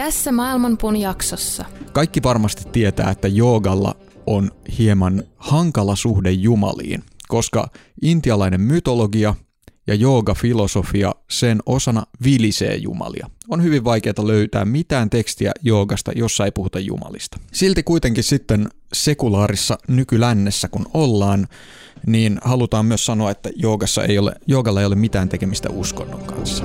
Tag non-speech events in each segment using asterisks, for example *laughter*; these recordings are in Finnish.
Tässä Maailmanpuun jaksossa. Kaikki varmasti tietää, että joogalla on hieman hankala suhde jumaliin, koska intialainen mytologia ja joogafilosofia sen osana vilisee jumalia. On hyvin vaikeaa löytää mitään tekstiä joogasta, jossa ei puhuta jumalista. Silti kuitenkin sitten sekulaarissa nykylännessä kun ollaan, niin halutaan myös sanoa, että joogassa ei ole, joogalla ei ole mitään tekemistä uskonnon kanssa.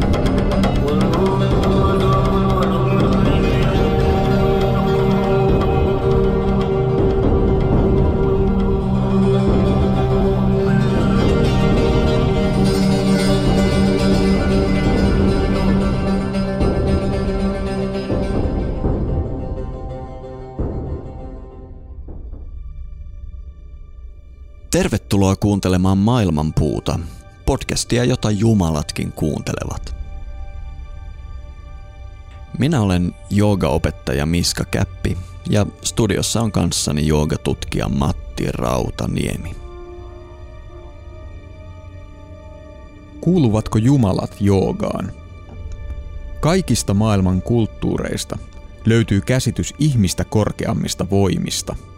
Tervetuloa kuuntelemaan Maailmanpuuta, podcastia, jota jumalatkin kuuntelevat. Minä olen joogaopettaja Miska Käppi ja studiossa on kanssani joogatutkija Matti Rautaniemi. Kuuluvatko jumalat joogaan? Kaikista maailman kulttuureista löytyy käsitys ihmistä korkeammista voimista –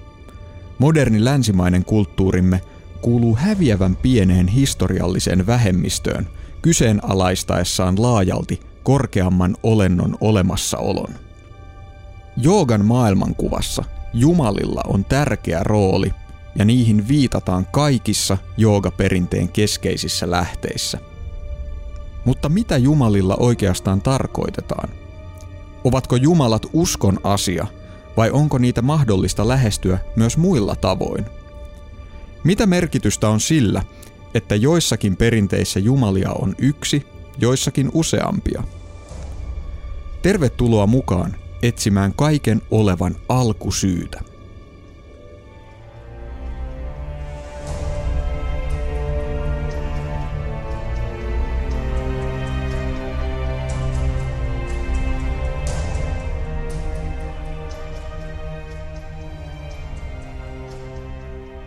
Moderni länsimainen kulttuurimme kuuluu häviävän pieneen historialliseen vähemmistöön kyseenalaistaessaan laajalti korkeamman olennon olemassaolon. Joogan maailmankuvassa jumalilla on tärkeä rooli ja niihin viitataan kaikissa joogaperinteen keskeisissä lähteissä. Mutta mitä jumalilla oikeastaan tarkoitetaan? Ovatko jumalat uskon asia – vai onko niitä mahdollista lähestyä myös muilla tavoin? Mitä merkitystä on sillä, että joissakin perinteissä jumalia on yksi, joissakin useampia? Tervetuloa mukaan etsimään kaiken olevan alkusyytä.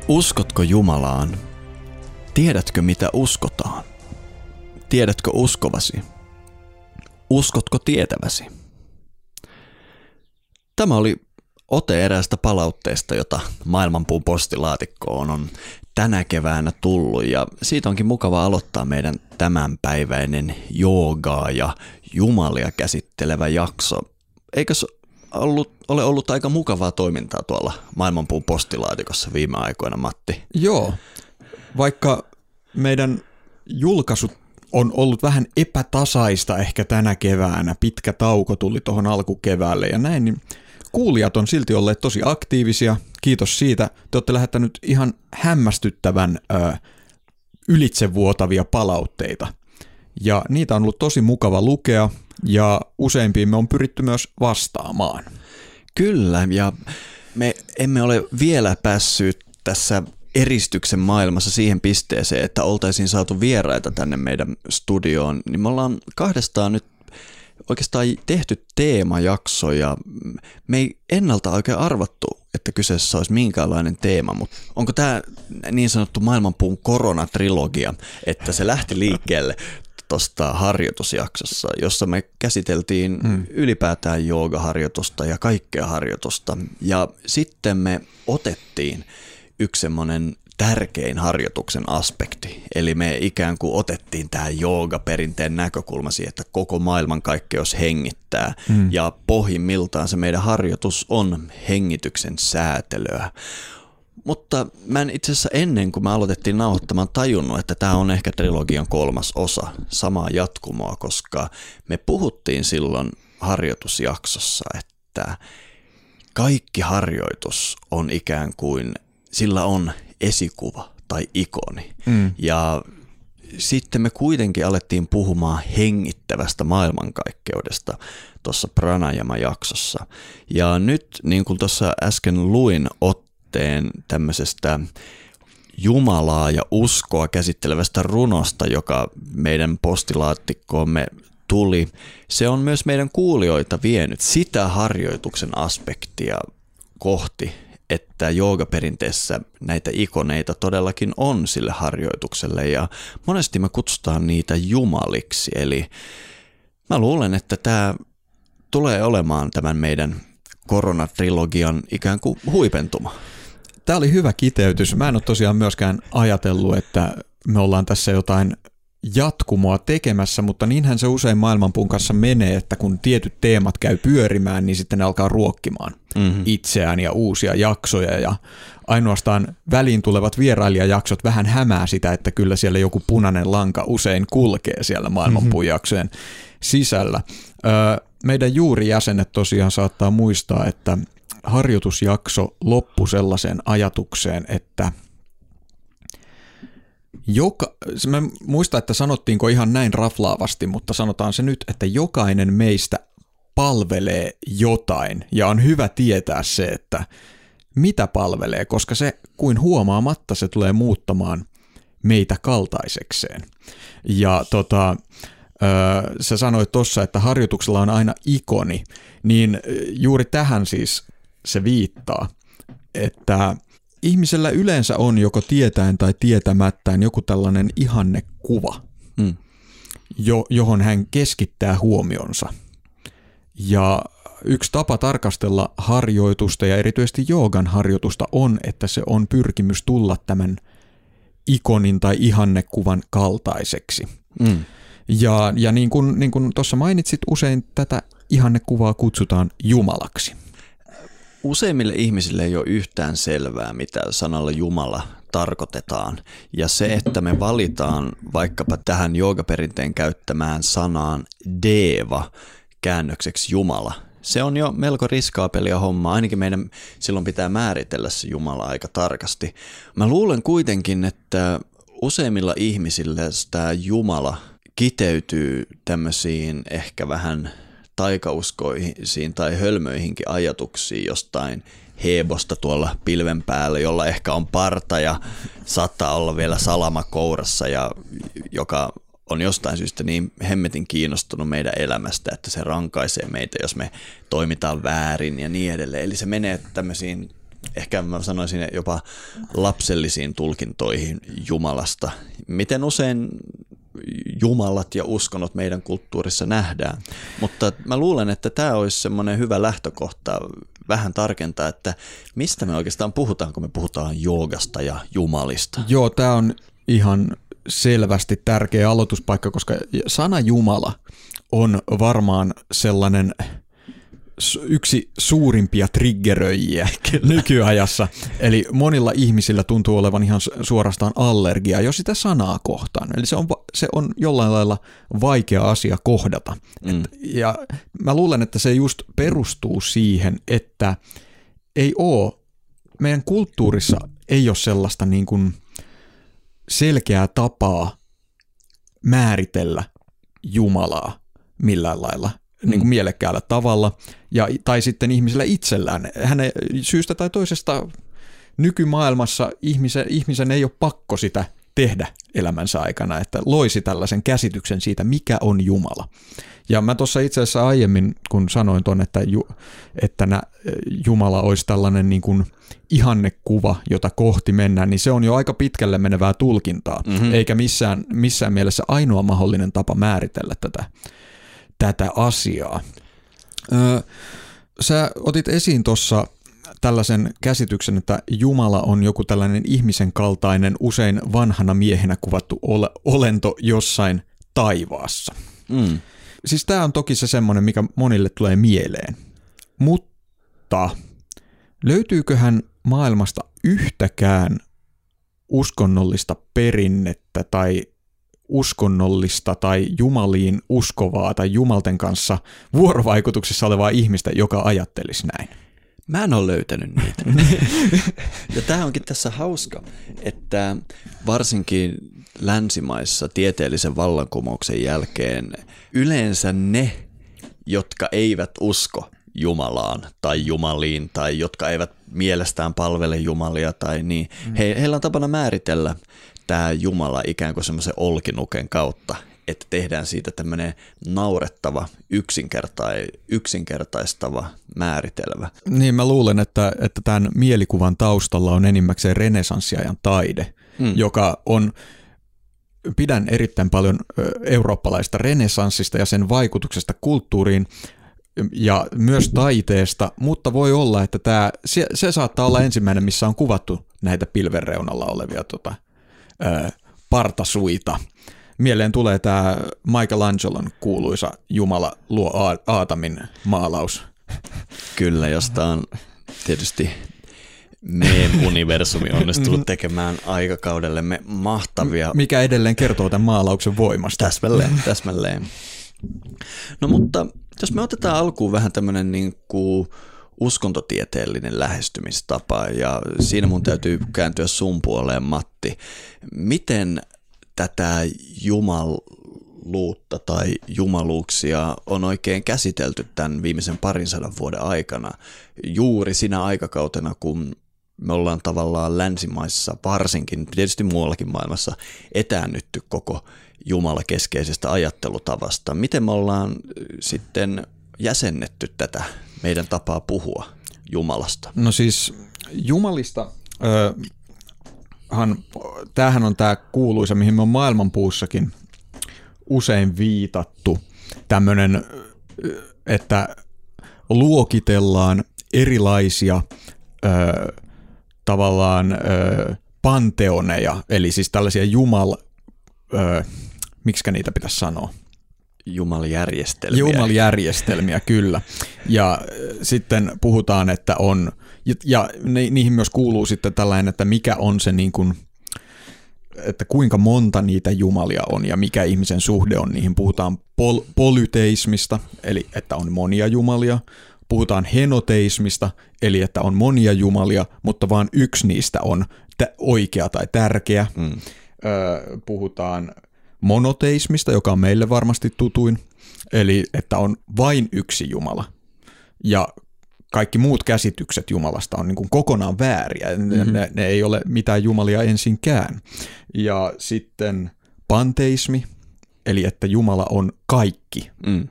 Uskotko Jumalaan? Tiedätkö mitä uskotaan? Tiedätkö uskovasi? Uskotko tietäväsi? Tämä oli ote eräästä palautteesta, jota maailmanpuun postilaatikkoon on tänä keväänä tullut ja siitä onkin mukava aloittaa meidän tämänpäiväinen joogaa ja jumalia käsittelevä jakso. Eikö ollut, ole ollut aika mukavaa toimintaa tuolla maailmanpuun postilaatikossa viime aikoina, Matti. Joo, vaikka meidän julkaisut on ollut vähän epätasaista ehkä tänä keväänä, pitkä tauko tuli tuohon alkukeväälle ja näin, niin kuulijat on silti olleet tosi aktiivisia. Kiitos siitä. Te olette lähettänyt ihan hämmästyttävän ö, ylitsevuotavia palautteita. Ja niitä on ollut tosi mukava lukea ja useimpiin me on pyritty myös vastaamaan. Kyllä, ja me emme ole vielä päässyt tässä eristyksen maailmassa siihen pisteeseen, että oltaisiin saatu vieraita tänne meidän studioon, niin me ollaan kahdestaan nyt oikeastaan tehty teemajakso ja me ei ennalta oikein arvattu, että kyseessä olisi minkäänlainen teema, mutta onko tämä niin sanottu maailmanpuun koronatrilogia, että se lähti liikkeelle tuosta harjoitusjaksossa, jossa me käsiteltiin hmm. ylipäätään joogaharjoitusta ja kaikkea harjoitusta. Ja sitten me otettiin yksi semmoinen tärkein harjoituksen aspekti. Eli me ikään kuin otettiin tämä jooga-perinteen näkökulma siihen, että koko maailman kaikkeus hengittää. Hmm. Ja pohjimmiltaan se meidän harjoitus on hengityksen säätelyä. Mutta mä en itse asiassa ennen kuin me aloitettiin nauhoittamaan tajunnut, että tämä on ehkä trilogian kolmas osa, samaa jatkumoa, koska me puhuttiin silloin harjoitusjaksossa, että kaikki harjoitus on ikään kuin, sillä on esikuva tai ikoni. Mm. Ja sitten me kuitenkin alettiin puhumaan hengittävästä maailmankaikkeudesta tuossa Pranajama-jaksossa. Ja nyt, niin kuin tuossa äsken luin otteen tämmöisestä Jumalaa ja uskoa käsittelevästä runosta, joka meidän postilaatikkoomme tuli, se on myös meidän kuulijoita vienyt sitä harjoituksen aspektia kohti, että joogaperinteessä näitä ikoneita todellakin on sille harjoitukselle ja monesti me kutsutaan niitä jumaliksi. Eli mä luulen, että tämä tulee olemaan tämän meidän koronatrilogian ikään kuin huipentuma. Tämä oli hyvä kiteytys. Mä en ole tosiaan myöskään ajatellut, että me ollaan tässä jotain jatkumoa tekemässä, mutta niinhän se usein maailmanpuun kanssa menee, että kun tietyt teemat käy pyörimään, niin sitten ne alkaa ruokkimaan mm-hmm. itseään ja uusia jaksoja ja ainoastaan väliin tulevat vierailijajaksot vähän hämää sitä, että kyllä siellä joku punainen lanka usein kulkee siellä maailmanpuun jaksojen sisällä. meidän juurijäsenet tosiaan saattaa muistaa, että harjoitusjakso loppui sellaiseen ajatukseen, että – joka, mä muistan, että sanottiinko ihan näin raflaavasti, mutta sanotaan se nyt, että jokainen meistä palvelee jotain ja on hyvä tietää se, että mitä palvelee, koska se kuin huomaamatta se tulee muuttamaan meitä kaltaisekseen. Ja tota, sä sanoit tuossa, että harjoituksella on aina ikoni, niin juuri tähän siis se viittaa, että ihmisellä yleensä on joko tietäen tai tietämättäen joku tällainen ihannekuva, mm. jo, johon hän keskittää huomionsa. Ja yksi tapa tarkastella harjoitusta ja erityisesti joogan harjoitusta on, että se on pyrkimys tulla tämän ikonin tai ihannekuvan kaltaiseksi. Mm. Ja, ja niin kuin, niin kuin tuossa mainitsit, usein tätä ihannekuvaa kutsutaan Jumalaksi. Useimmille ihmisille ei ole yhtään selvää, mitä sanalla Jumala tarkoitetaan. Ja se, että me valitaan vaikkapa tähän joogaperinteen käyttämään sanaan Deva käännökseksi Jumala, se on jo melko riskaapelia homma. Ainakin meidän silloin pitää määritellä se Jumala aika tarkasti. Mä luulen kuitenkin, että useimmilla ihmisillä tämä Jumala kiteytyy tämmöisiin ehkä vähän taikauskoisiin tai hölmöihinkin ajatuksiin jostain Hebosta tuolla pilven päällä, jolla ehkä on parta ja saattaa olla vielä salama kourassa ja joka on jostain syystä niin hemmetin kiinnostunut meidän elämästä, että se rankaisee meitä, jos me toimitaan väärin ja niin edelleen. Eli se menee tämmöisiin, ehkä mä sanoisin jopa lapsellisiin tulkintoihin Jumalasta. Miten usein jumalat ja uskonnot meidän kulttuurissa nähdään. Mutta mä luulen, että tämä olisi semmoinen hyvä lähtökohta vähän tarkentaa, että mistä me oikeastaan puhutaan, kun me puhutaan joogasta ja jumalista. Joo, tämä on ihan selvästi tärkeä aloituspaikka, koska sana Jumala on varmaan sellainen yksi suurimpia triggeröijiä nykyajassa. Eli monilla ihmisillä tuntuu olevan ihan suorastaan allergia jo sitä sanaa kohtaan. Eli se on, se on jollain lailla vaikea asia kohdata. Mm. Et, ja mä luulen, että se just perustuu siihen, että ei ole, meidän kulttuurissa ei ole sellaista niin kuin selkeää tapaa määritellä Jumalaa millään lailla mm. niin kuin mielekkäällä tavalla, ja, tai sitten ihmisellä itsellään. Hänen syystä tai toisesta nykymaailmassa ihmisen, ihmisen ei ole pakko sitä tehdä elämänsä aikana, että loisi tällaisen käsityksen siitä, mikä on Jumala. Ja mä tuossa itse asiassa aiemmin, kun sanoin tuon, että, ju, että nä, Jumala olisi tällainen niin kuin ihannekuva, jota kohti mennään, niin se on jo aika pitkälle menevää tulkintaa, mm-hmm. eikä missään, missään mielessä ainoa mahdollinen tapa määritellä tätä tätä asiaa. Öö, sä otit esiin tuossa tällaisen käsityksen, että Jumala on joku tällainen ihmisen kaltainen, usein vanhana miehenä kuvattu ole, olento jossain taivaassa. Mm. Siis tämä on toki se semmoinen, mikä monille tulee mieleen. Mutta löytyyköhän maailmasta yhtäkään uskonnollista perinnettä tai uskonnollista tai jumaliin uskovaa tai jumalten kanssa vuorovaikutuksessa olevaa ihmistä, joka ajattelisi näin? Mä en ole löytänyt niitä. *laughs* ja tämä onkin tässä hauska, että varsinkin länsimaissa tieteellisen vallankumouksen jälkeen yleensä ne, jotka eivät usko Jumalaan tai Jumaliin tai jotka eivät mielestään palvele Jumalia tai niin, mm. he, heillä on tapana määritellä tämä Jumala ikään kuin semmoisen olkinuken kautta, että tehdään siitä tämmöinen naurettava, yksinkertai, yksinkertaistava määritelmä. Niin mä luulen, että, että tämän mielikuvan taustalla on enimmäkseen renesanssiajan taide, hmm. joka on pidän erittäin paljon eurooppalaista renesanssista ja sen vaikutuksesta kulttuuriin ja myös taiteesta, mutta voi olla, että tämä, se, se saattaa olla ensimmäinen, missä on kuvattu näitä pilvenreunalla olevia tota, ö, partasuita. Mieleen tulee tämä Michelangelon kuuluisa Jumala luo Aatamin maalaus. Kyllä, josta on tietysti Meme-universumi onnistunut tekemään aikakaudellemme mahtavia. Mikä edelleen kertoo tämän maalauksen voimasta. Täsmälleen, täsmälleen. No mutta jos me otetaan alkuun vähän tämmöinen niin kuin uskontotieteellinen lähestymistapa ja siinä mun täytyy kääntyä sun puoleen Matti. Miten tätä jumaluutta tai jumaluuksia on oikein käsitelty tämän viimeisen parin sadan vuoden aikana juuri sinä aikakautena, kun me ollaan tavallaan länsimaissa, varsinkin tietysti muuallakin maailmassa, etäännytty koko Jumala-keskeisestä ajattelutavasta. Miten me ollaan sitten jäsennetty tätä meidän tapaa puhua Jumalasta? No siis Jumalista, han, tämähän on tämä kuuluisa, mihin me on maailmanpuussakin usein viitattu, tämmöinen, että luokitellaan erilaisia äh, tavallaan äh, panteoneja, eli siis tällaisia jumal, äh, miksi niitä pitäisi sanoa? Jumaljärjestelmiä. Jumaljärjestelmiä, kyllä. Ja sitten puhutaan, että on, ja niihin myös kuuluu sitten tällainen, että mikä on se niin kuin, että kuinka monta niitä jumalia on ja mikä ihmisen suhde on. Niihin puhutaan pol- polyteismista, eli että on monia jumalia. Puhutaan henoteismista, eli että on monia jumalia, mutta vain yksi niistä on t- oikea tai tärkeä. Mm. Öö, puhutaan monoteismista, joka on meille varmasti tutuin, eli että on vain yksi Jumala. Ja kaikki muut käsitykset Jumalasta on niin kuin kokonaan vääriä. Mm-hmm. Ne, ne ei ole mitään Jumalia ensinkään. Ja sitten panteismi, eli että Jumala on kaikki. Mm.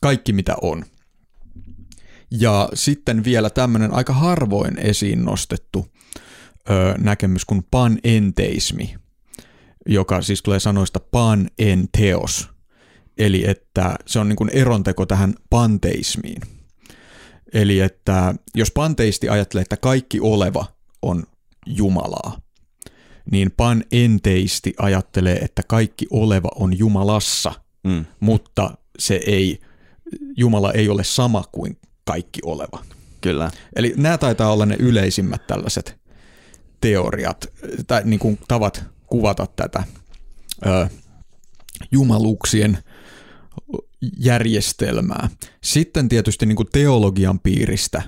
Kaikki mitä on. Ja sitten vielä tämmöinen aika harvoin esiin nostettu ö, näkemys kuin panenteismi, joka siis tulee sanoista panenteos, eli että se on niin kuin eronteko tähän panteismiin. Eli että jos panteisti ajattelee, että kaikki oleva on Jumalaa, niin panenteisti ajattelee, että kaikki oleva on Jumalassa, mm. mutta se ei, Jumala ei ole sama kuin kaikki oleva. Kyllä. Eli nämä taitaa olla ne yleisimmät tällaiset teoriat tai niin kuin tavat kuvata tätä ö, jumaluuksien järjestelmää. Sitten tietysti niin kuin teologian piiristä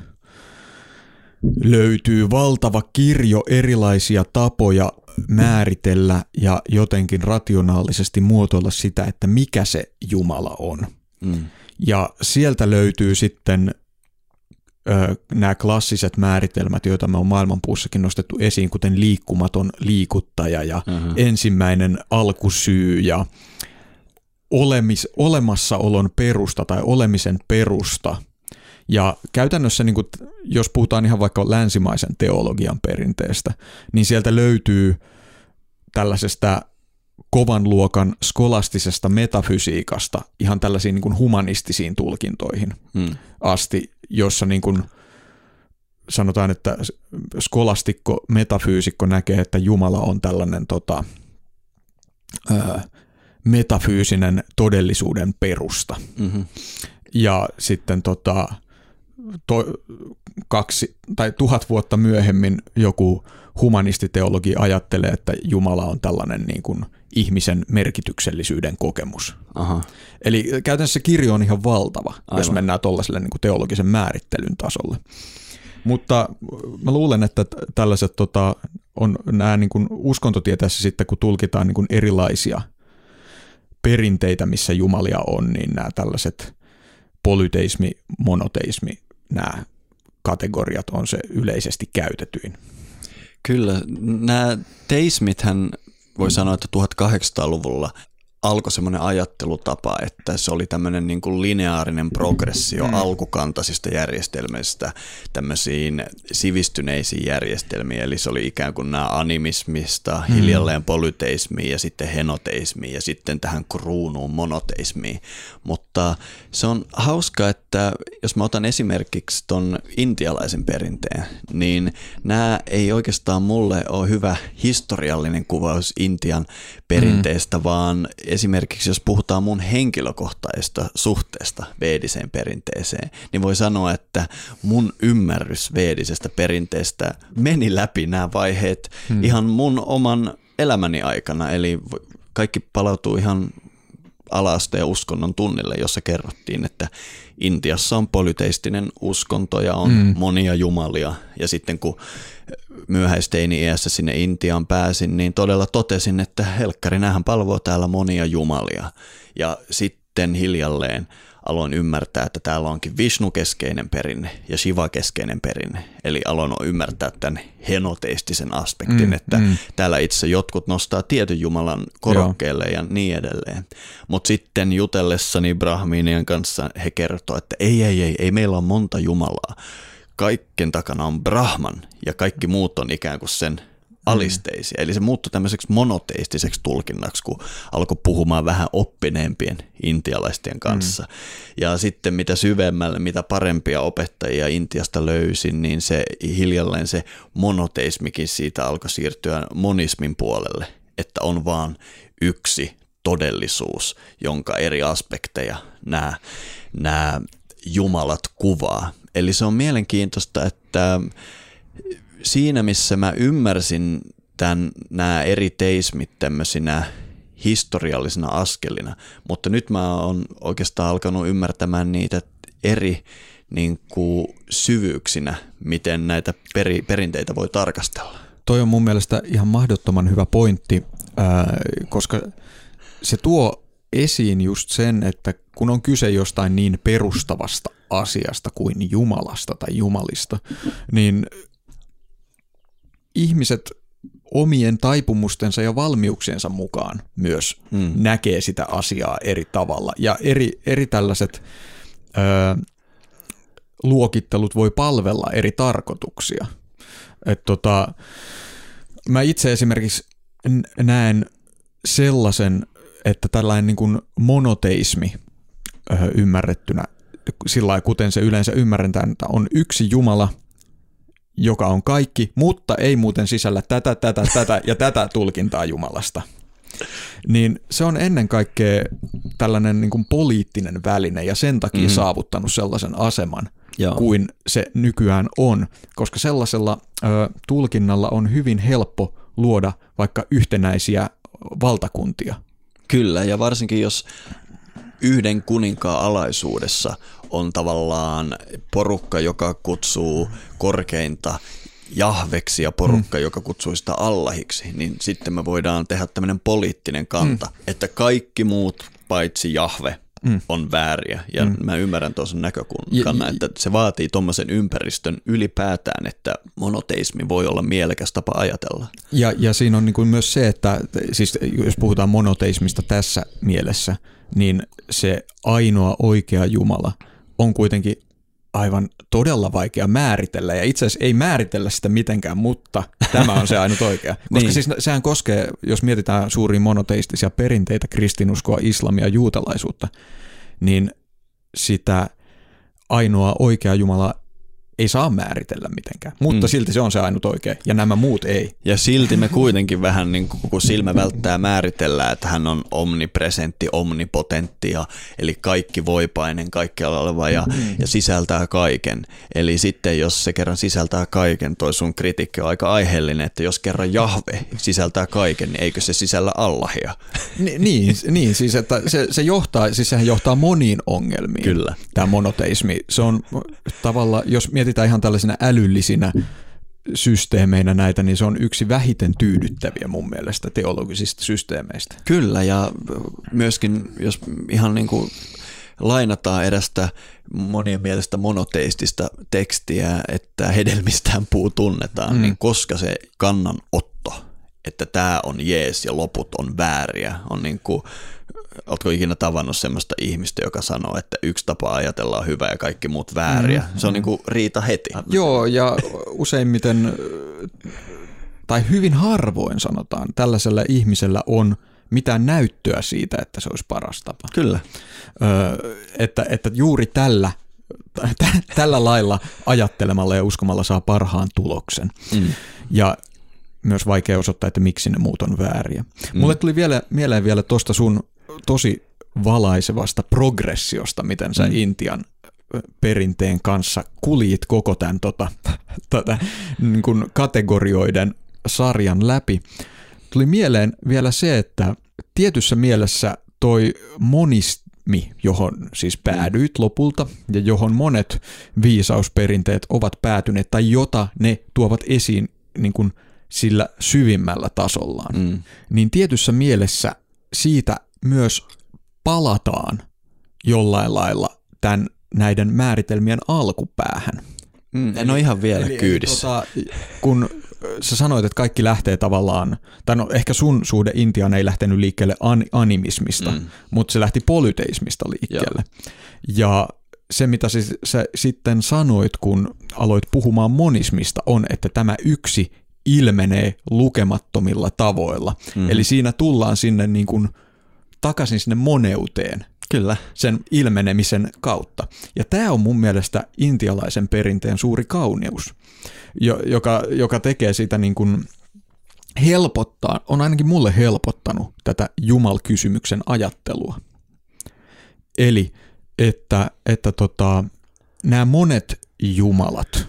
löytyy valtava kirjo erilaisia tapoja määritellä ja jotenkin rationaalisesti muotoilla sitä, että mikä se Jumala on. Mm. Ja sieltä löytyy sitten ö, nämä klassiset määritelmät, joita me on maailmanpuussakin nostettu esiin, kuten liikkumaton liikuttaja ja uh-huh. ensimmäinen alkusyy ja olemis, olemassaolon perusta tai olemisen perusta. Ja käytännössä, niin kuin, jos puhutaan ihan vaikka länsimaisen teologian perinteestä, niin sieltä löytyy tällaisesta kovan luokan skolastisesta metafysiikasta ihan tällaisiin niin kuin humanistisiin tulkintoihin hmm. asti, jossa niin kuin sanotaan, että skolastikko, metafyysikko näkee, että Jumala on tällainen tota, ää, metafyysinen todellisuuden perusta. Mm-hmm. Ja sitten tota, to, kaksi tai tuhat vuotta myöhemmin joku humanistiteologi ajattelee, että Jumala on tällainen niin kuin ihmisen merkityksellisyyden kokemus. Aha. Eli käytännössä kirjo on ihan valtava, Aivan. jos mennään tuollaiselle niin teologisen määrittelyn tasolle. Mutta mä luulen, että tällaiset tota, on nämä niin kuin uskontotieteessä sitten, kun tulkitaan niin kuin erilaisia perinteitä, missä jumalia on, niin nämä tällaiset polyteismi, monoteismi, nämä kategoriat on se yleisesti käytetyin. Kyllä, nämä teismithän voi sanoa, että 1800-luvulla alkoi semmoinen ajattelutapa, että se oli tämmöinen niin kuin lineaarinen progressio mm. alkukantaisista järjestelmistä tämmöisiin sivistyneisiin järjestelmiin, eli se oli ikään kuin nämä animismista, mm. hiljalleen polyteismiin ja sitten henoteismiin ja sitten tähän kruunuun monoteismiin. Mutta se on hauska, että jos mä otan esimerkiksi ton intialaisen perinteen, niin nämä ei oikeastaan mulle ole hyvä historiallinen kuvaus Intian perinteestä, mm. vaan esimerkiksi jos puhutaan mun henkilökohtaisesta suhteesta veediseen perinteeseen, niin voi sanoa, että mun ymmärrys veedisestä perinteestä meni läpi nämä vaiheet hmm. ihan mun oman elämäni aikana, eli kaikki palautuu ihan alaasteen uskonnon tunnille, jossa kerrottiin, että Intiassa on polyteistinen uskonto ja on mm. monia jumalia. Ja sitten kun myöhäisteini iässä sinne Intiaan pääsin, niin todella totesin, että helkkari, näähän palvoo täällä monia jumalia. Ja sitten hiljalleen aloin ymmärtää, että täällä onkin Vishnu-keskeinen perinne ja Shiva-keskeinen perinne. Eli aloin ymmärtää tämän henoteistisen aspektin, mm, että mm. täällä itse jotkut nostaa tietyn Jumalan korokkeelle Joo. ja niin edelleen. Mutta sitten jutellessani Brahminien kanssa he kertoo, että ei, ei, ei, ei meillä on monta Jumalaa. Kaikken takana on Brahman ja kaikki muut on ikään kuin sen alisteisia. Mm. Eli se muuttui tämmöiseksi monoteistiseksi tulkinnaksi, kun alkoi puhumaan vähän oppineempien intialaisten kanssa. Mm. Ja sitten mitä syvemmälle, mitä parempia opettajia Intiasta löysin, niin se hiljalleen se monoteismikin siitä alkoi siirtyä monismin puolelle, että on vaan yksi todellisuus, jonka eri aspekteja nämä, nämä jumalat kuvaa. Eli se on mielenkiintoista, että siinä, missä mä ymmärsin tämän, nämä eri teismit tämmöisinä historiallisina askelina, mutta nyt mä oon oikeastaan alkanut ymmärtämään niitä eri niin kuin syvyyksinä, miten näitä peri, perinteitä voi tarkastella. Toi on mun mielestä ihan mahdottoman hyvä pointti, ää, koska se tuo esiin just sen, että kun on kyse jostain niin perustavasta asiasta kuin Jumalasta tai Jumalista, niin ihmiset omien taipumustensa ja valmiuksiensa mukaan myös mm. näkee sitä asiaa eri tavalla. Ja eri, eri tällaiset ö, luokittelut voi palvella eri tarkoituksia. Et tota, mä itse esimerkiksi näen sellaisen, että tällainen niin kuin monoteismi ö, ymmärrettynä, sillä kuten se yleensä ymmärretään, että on yksi Jumala – joka on kaikki, mutta ei muuten sisällä tätä, tätä, tätä ja tätä tulkintaa Jumalasta. Niin se on ennen kaikkea tällainen niin kuin poliittinen väline ja sen takia mm-hmm. saavuttanut sellaisen aseman Joo. kuin se nykyään on, koska sellaisella ö, tulkinnalla on hyvin helppo luoda vaikka yhtenäisiä valtakuntia. Kyllä, ja varsinkin jos yhden kuninkaan alaisuudessa on tavallaan porukka, joka kutsuu korkeinta Jahveksi ja porukka, mm. joka kutsuu sitä Allahiksi, niin sitten me voidaan tehdä tämmöinen poliittinen kanta, mm. että kaikki muut paitsi Jahve mm. on vääriä. Ja mm. mä ymmärrän tuossa näkökulman, että se vaatii tuommoisen ympäristön ylipäätään, että monoteismi voi olla mielekäs tapa ajatella. Ja, ja siinä on niin kuin myös se, että siis jos puhutaan monoteismista tässä mielessä, niin se ainoa oikea Jumala on kuitenkin aivan todella vaikea määritellä, ja itse asiassa ei määritellä sitä mitenkään, mutta tämä on se *laughs* ainut oikea. Koska niin. siis sehän koskee, jos mietitään suuria monoteistisia perinteitä, kristinuskoa, islamia, juutalaisuutta, niin sitä ainoa oikea Jumala ei saa määritellä mitenkään, mutta mm. silti se on se ainut oikea, ja nämä muut ei. Ja silti me kuitenkin vähän niin kuin kun silmä välttää määritellä, että hän on omnipresentti, omnipotentti, ja, eli kaikki voipainen, kaikkialla oleva ja, mm. ja sisältää kaiken. Eli sitten jos se kerran sisältää kaiken, toi sun kritiikki on aika aiheellinen, että jos kerran Jahve sisältää kaiken, niin eikö se sisällä Allahia? Ni, niin, niin, siis että se, se johtaa, siis sehän johtaa moniin ongelmiin. Kyllä. Tämä monoteismi. Se on tavalla, jos mietit mietitään ihan tällaisina älyllisinä systeemeinä näitä, niin se on yksi vähiten tyydyttäviä mun mielestä teologisista systeemeistä. Kyllä, ja myöskin jos ihan niin kuin lainataan erästä monien mielestä monoteistista tekstiä, että hedelmistään puu tunnetaan, mm. niin koska se kannanotto, että tämä on jees ja loput on vääriä, on niin kuin, Oletko ikinä tavannut sellaista ihmistä, joka sanoo, että yksi tapa ajatella on hyvä ja kaikki muut vääriä? Mm, se on mm. niin kuin riita heti. Joo, ja useimmiten, tai hyvin harvoin sanotaan, tällaisella ihmisellä on mitään näyttöä siitä, että se olisi paras tapa. Kyllä. Öö, että, että juuri tällä, t- *laughs* tällä lailla ajattelemalla ja uskomalla saa parhaan tuloksen. Mm. Ja myös vaikea osoittaa, että miksi ne muut on vääriä. Mm. Mulle tuli vielä, mieleen vielä tuosta sun tosi valaisevasta progressiosta, miten sä mm. Intian perinteen kanssa kuljit koko tämän tota, *laughs* tota, niin kuin kategorioiden sarjan läpi. Tuli mieleen vielä se, että tietyssä mielessä toi monismi, johon siis päädyit lopulta ja johon monet viisausperinteet ovat päätyneet tai jota ne tuovat esiin niin kuin sillä syvimmällä tasollaan, mm. niin tietyssä mielessä siitä myös palataan jollain lailla tämän, näiden määritelmien alkupäähän. Mm, en ole ihan vielä eli, kyydissä. Eli, tota, kun sä sanoit, että kaikki lähtee tavallaan, tai no ehkä sun suhde Intiaan ei lähtenyt liikkeelle an, animismista, mm. mutta se lähti polyteismista liikkeelle. Joo. Ja se, mitä sä, sä sitten sanoit, kun aloit puhumaan monismista, on, että tämä yksi ilmenee lukemattomilla tavoilla. Mm. Eli siinä tullaan sinne niin kuin – takaisin sinne moneuteen. Kyllä. Sen ilmenemisen kautta. Ja tämä on mun mielestä intialaisen perinteen suuri kauneus, joka, joka tekee sitä niin kuin helpottaa, on ainakin mulle helpottanut tätä Jumal-kysymyksen ajattelua. Eli että, että tota, nämä monet jumalat,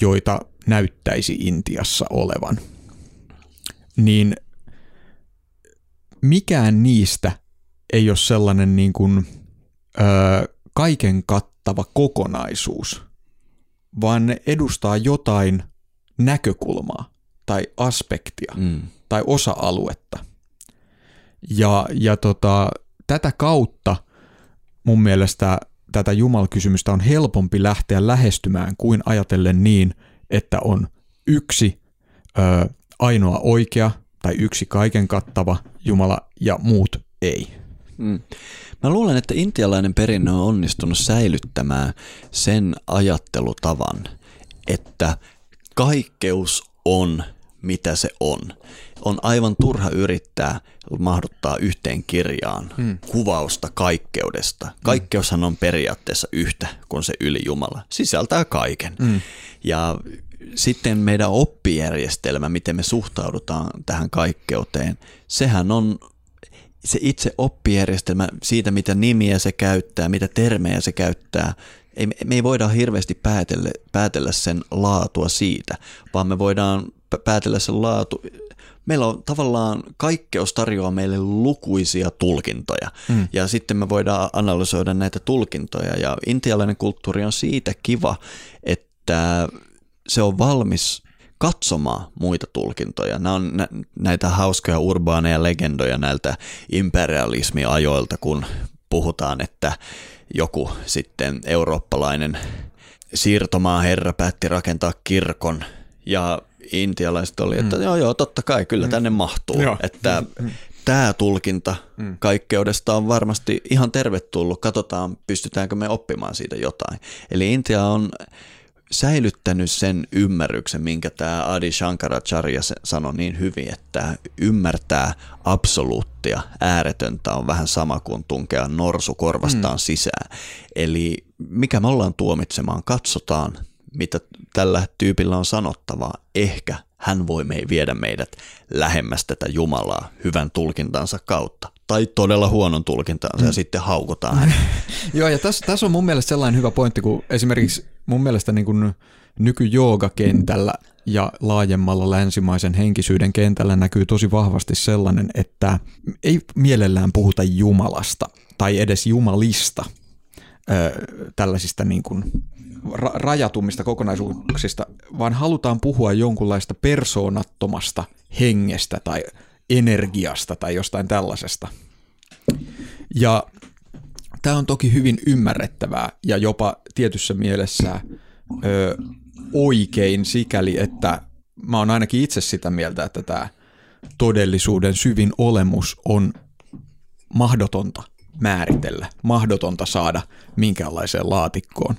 joita näyttäisi Intiassa olevan, niin mikään niistä ei ole sellainen niin kuin, ö, kaiken kattava kokonaisuus, vaan ne edustaa jotain näkökulmaa tai aspektia mm. tai osa-aluetta. Ja, ja tota, tätä kautta mun mielestä tätä Jumal-kysymystä on helpompi lähteä lähestymään kuin ajatellen niin, että on yksi ö, ainoa oikea tai yksi kaiken kattava Jumala ja muut ei. Mm. Mä luulen, että intialainen perinne on onnistunut säilyttämään sen ajattelutavan, että kaikkeus on mitä se on. On aivan turha yrittää mahduttaa yhteen kirjaan hmm. kuvausta kaikkeudesta. Kaikkeushan on periaatteessa yhtä kuin se ylijumala. Sisältää kaiken. Hmm. Ja sitten meidän oppijärjestelmä, miten me suhtaudutaan tähän kaikkeuteen, sehän on se itse oppijärjestelmä siitä, mitä nimiä se käyttää, mitä termejä se käyttää. Ei, me ei voida hirveästi päätellä, päätellä sen laatua siitä, vaan me voidaan päätellä sen laatu. Meillä on tavallaan kaikkeus tarjoaa meille lukuisia tulkintoja mm. ja sitten me voidaan analysoida näitä tulkintoja ja intialainen kulttuuri on siitä kiva, että se on valmis katsomaan muita tulkintoja. Nämä on näitä hauskoja urbaaneja legendoja näiltä imperialismiajoilta, kun puhutaan, että joku sitten eurooppalainen siirtomaa herra päätti rakentaa kirkon ja intialaiset oli, että mm. joo joo, totta kai, kyllä mm. tänne mahtuu. Joo. Että mm. tämä tulkinta mm. kaikkeudesta on varmasti ihan tervetullut. Katsotaan, pystytäänkö me oppimaan siitä jotain. Eli Intia on säilyttänyt sen ymmärryksen, minkä tämä Adi Shankaracharya sanoi niin hyvin, että ymmärtää absoluuttia, ääretöntä on vähän sama kuin tunkea norsu korvastaan mm. sisään. Eli mikä me ollaan tuomitsemaan, katsotaan, mitä tällä tyypillä on sanottavaa. Ehkä hän voi me viedä meidät lähemmäs tätä Jumalaa hyvän tulkintansa kautta. Tai todella huonon tulkintansa mm. ja sitten haukotaan hänet. *laughs* Joo, ja tässä, tässä on mun mielestä sellainen hyvä pointti, kun esimerkiksi mun mielestä niin kuin nykyjoogakentällä ja laajemmalla länsimaisen henkisyyden kentällä näkyy tosi vahvasti sellainen, että ei mielellään puhuta Jumalasta tai edes Jumalista, tällaisista niin kuin ra- rajatummista kokonaisuuksista, vaan halutaan puhua jonkunlaista persoonattomasta hengestä tai energiasta tai jostain tällaisesta. Ja tämä on toki hyvin ymmärrettävää ja jopa tietyssä mielessä ö, oikein sikäli, että mä oon ainakin itse sitä mieltä, että tämä todellisuuden syvin olemus on mahdotonta määritellä, mahdotonta saada minkäänlaiseen laatikkoon.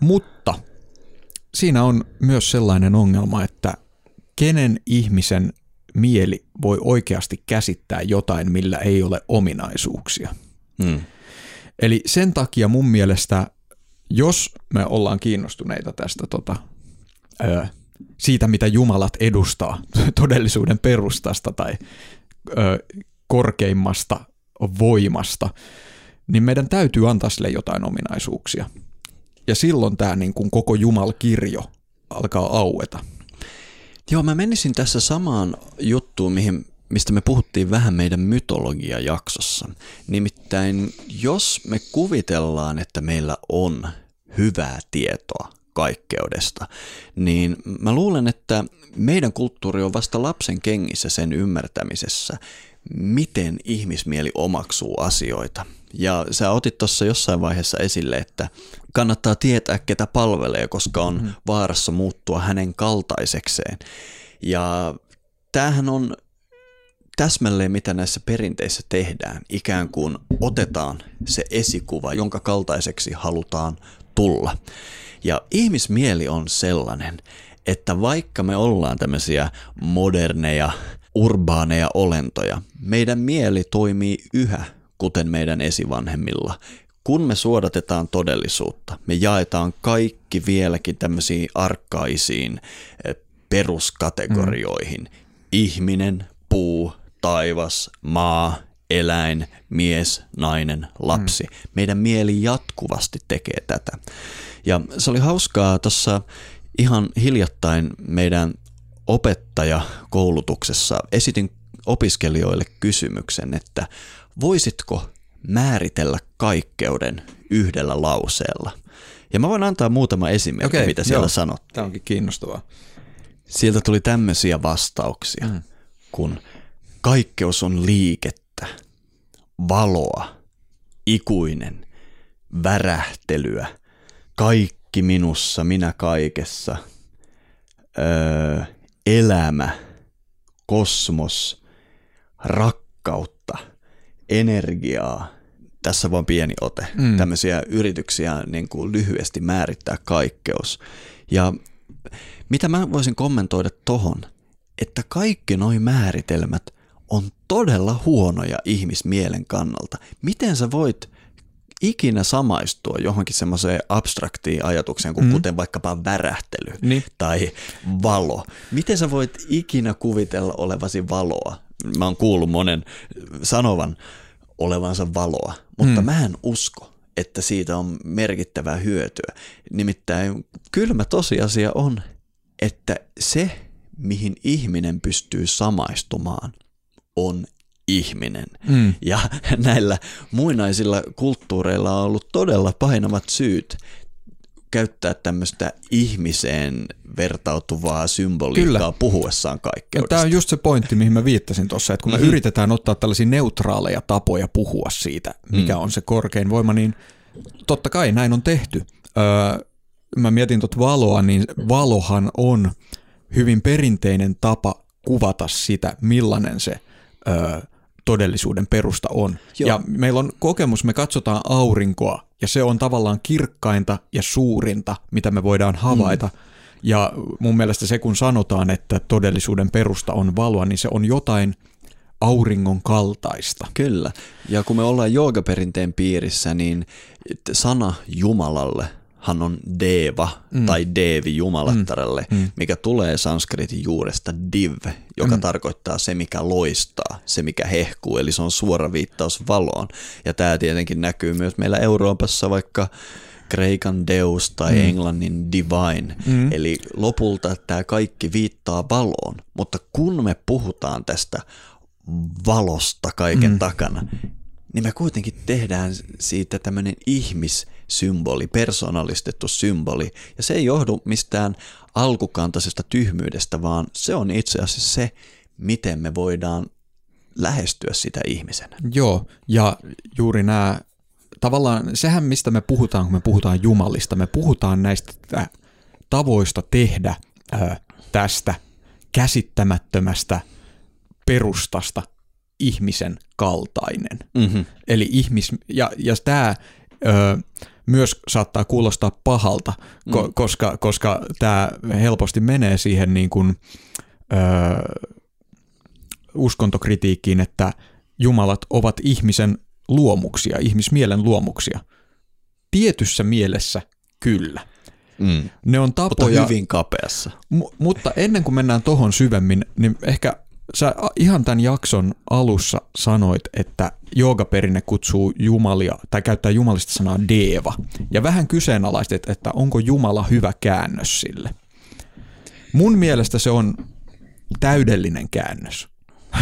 Mutta siinä on myös sellainen ongelma, että kenen ihmisen mieli voi oikeasti käsittää jotain, millä ei ole ominaisuuksia. Hmm. Eli sen takia mun mielestä, jos me ollaan kiinnostuneita tästä tota, ö, siitä, mitä Jumalat edustaa *laughs* todellisuuden perustasta tai ö, korkeimmasta voimasta, niin meidän täytyy antaa sille jotain ominaisuuksia. Ja silloin tämä niin kuin koko Jumal-kirjo alkaa aueta. Joo, mä menisin tässä samaan juttuun, mihin, mistä me puhuttiin vähän meidän mytologia-jaksossa. Nimittäin, jos me kuvitellaan, että meillä on hyvää tietoa kaikkeudesta, niin mä luulen, että meidän kulttuuri on vasta lapsen kengissä sen ymmärtämisessä, miten ihmismieli omaksuu asioita. Ja sä otit tuossa jossain vaiheessa esille, että kannattaa tietää, ketä palvelee, koska on mm. vaarassa muuttua hänen kaltaisekseen. Ja tämähän on täsmälleen, mitä näissä perinteissä tehdään. Ikään kuin otetaan se esikuva, jonka kaltaiseksi halutaan tulla. Ja ihmismieli on sellainen, että vaikka me ollaan tämmöisiä moderneja, urbaaneja olentoja, meidän mieli toimii yhä kuten meidän esivanhemmilla. Kun me suodatetaan todellisuutta, me jaetaan kaikki vieläkin tämmöisiin arkkaisiin eh, peruskategorioihin. Mm. Ihminen, puu, taivas, maa, eläin, mies, nainen, lapsi. Mm. Meidän mieli jatkuvasti tekee tätä. Ja se oli hauskaa tuossa ihan hiljattain meidän opettajakoulutuksessa esitin opiskelijoille kysymyksen, että voisitko määritellä kaikkeuden yhdellä lauseella? Ja mä voin antaa muutama esimerkki, okay, mitä siellä sanottiin. Tämä onkin kiinnostavaa. Sieltä tuli tämmöisiä vastauksia, mm. kun kaikkeus on liikettä, valoa, ikuinen, värähtelyä, kaikki minussa, minä kaikessa, öö, elämä, kosmos, rakkautta, energiaa. Tässä vaan pieni ote. Mm. Tämmöisiä yrityksiä niin kuin lyhyesti määrittää kaikkeus. Ja mitä mä voisin kommentoida tohon, että kaikki nuo määritelmät on todella huonoja ihmismielen kannalta. Miten sä voit ikinä samaistua johonkin semmoiseen abstraktiin ajatukseen kuin mm. kuten vaikkapa värähtely niin. tai valo. Miten sä voit ikinä kuvitella olevasi valoa? Mä oon kuullut monen sanovan olevansa valoa, mutta mm. mä en usko, että siitä on merkittävää hyötyä. Nimittäin kylmä tosiasia on, että se, mihin ihminen pystyy samaistumaan, on ihminen. Mm. Ja *laughs* näillä muinaisilla kulttuureilla on ollut todella painavat syyt käyttää tämmöistä ihmiseen vertautuvaa symboliikkaa Kyllä. puhuessaan kaikkeudesta. Tämä on just se pointti, mihin mä viittasin tuossa, että kun me mm-hmm. yritetään ottaa tällaisia neutraaleja tapoja puhua siitä, mikä mm. on se korkein voima, niin totta kai näin on tehty. Öö, mä mietin tuota valoa, niin valohan on hyvin perinteinen tapa kuvata sitä, millainen se öö, todellisuuden perusta on. Joo. Ja meillä on kokemus, me katsotaan aurinkoa ja se on tavallaan kirkkainta ja suurinta, mitä me voidaan havaita. Mm. Ja mun mielestä se, kun sanotaan, että todellisuuden perusta on valoa, niin se on jotain auringon kaltaista. Kyllä. Ja kun me ollaan joogaperinteen piirissä, niin sana Jumalalle – hän on deva mm. tai devi jumalattarelle, mm. mm. mikä tulee sanskritin juuresta div, joka mm. tarkoittaa se, mikä loistaa, se, mikä hehkuu, eli se on suora viittaus valoon. Ja tämä tietenkin näkyy myös meillä Euroopassa, vaikka Kreikan deus tai mm. englannin divine. Mm. Eli lopulta tämä kaikki viittaa valoon, mutta kun me puhutaan tästä valosta kaiken mm. takana, niin me kuitenkin tehdään siitä tämmöinen ihmis symboli, persoonallistettu symboli. Ja se ei johdu mistään alkukantaisesta tyhmyydestä, vaan se on itse asiassa se, miten me voidaan lähestyä sitä ihmisenä. Joo, ja juuri nämä, tavallaan sehän mistä me puhutaan, kun me puhutaan Jumalista, me puhutaan näistä tavoista tehdä ää, tästä käsittämättömästä perustasta ihmisen kaltainen. Mm-hmm. Eli ihmis, ja, ja tämä ö, myös saattaa kuulostaa pahalta, ko, mm. koska, koska tämä helposti menee siihen niin kuin, ö, uskontokritiikkiin, että jumalat ovat ihmisen luomuksia, ihmismielen luomuksia. Tietyssä mielessä kyllä. Mm. Ne on tapoja. Mutta hyvin kapeassa. Mu- mutta ennen kuin mennään tohon syvemmin, niin ehkä sä ihan tämän jakson alussa sanoit, että joogaperinne kutsuu jumalia, tai käyttää jumalista sanaa deva, ja vähän kyseenalaistit, että onko Jumala hyvä käännös sille. Mun mielestä se on täydellinen käännös.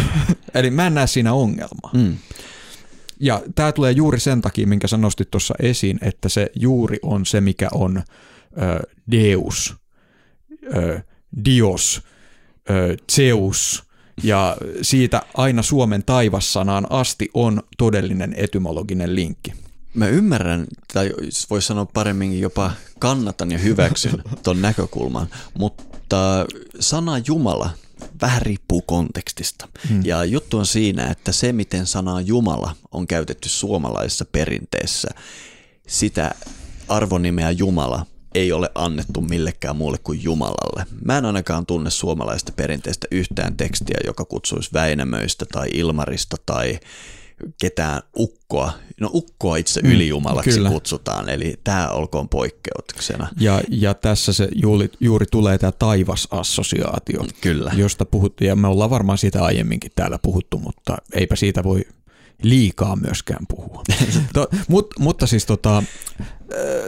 *laughs* Eli mä en näe siinä ongelmaa. Mm. Ja tämä tulee juuri sen takia, minkä sä nostit tuossa esiin, että se juuri on se, mikä on ö, Deus, ö, Dios, ö, Zeus, ja siitä aina Suomen taivassanaan asti on todellinen etymologinen linkki. Mä ymmärrän, tai voisi sanoa paremminkin jopa kannatan ja hyväksyn *laughs* ton näkökulman, mutta sana Jumala vähän riippuu kontekstista. Hmm. Ja juttu on siinä, että se miten sana Jumala on käytetty suomalaisessa perinteessä, sitä arvonimeä Jumala ei ole annettu millekään muulle kuin Jumalalle. Mä en ainakaan tunne suomalaista perinteistä yhtään tekstiä, joka kutsuisi Väinämöistä tai Ilmarista tai ketään ukkoa. No ukkoa itse mm, ylijumalaksi mm, kutsutaan, eli tämä olkoon poikkeuksena. Ja, ja tässä se juuri, juuri tulee tämä taivasassosiaatio, kyllä. josta puhuttiin, ja me ollaan varmaan siitä aiemminkin täällä puhuttu, mutta eipä siitä voi liikaa myöskään puhua. to, mut, mutta siis tota,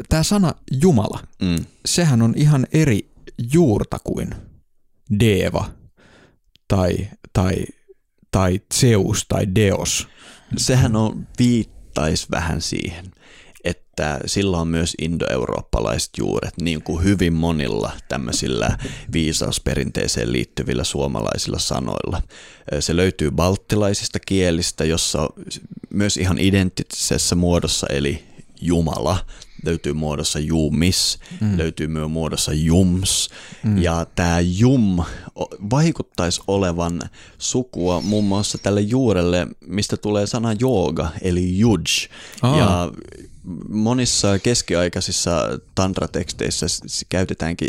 tämä sana Jumala, mm. sehän on ihan eri juurta kuin Deva tai, tai, tai Zeus tai Deos. Sehän on viittais vähän siihen, että sillä on myös indoeurooppalaiset juuret, niin kuin hyvin monilla tämmöisillä viisausperinteeseen liittyvillä suomalaisilla sanoilla. Se löytyy balttilaisista kielistä, jossa myös ihan identtisessä muodossa, eli Jumala, löytyy muodossa jumis, mm. löytyy myös muodossa jums. Mm. Ja tämä jum vaikuttaisi olevan sukua muun muassa tälle juurelle, mistä tulee sana jooga, eli juj. Aa. Ja monissa keskiaikaisissa tantrateksteissä käytetäänkin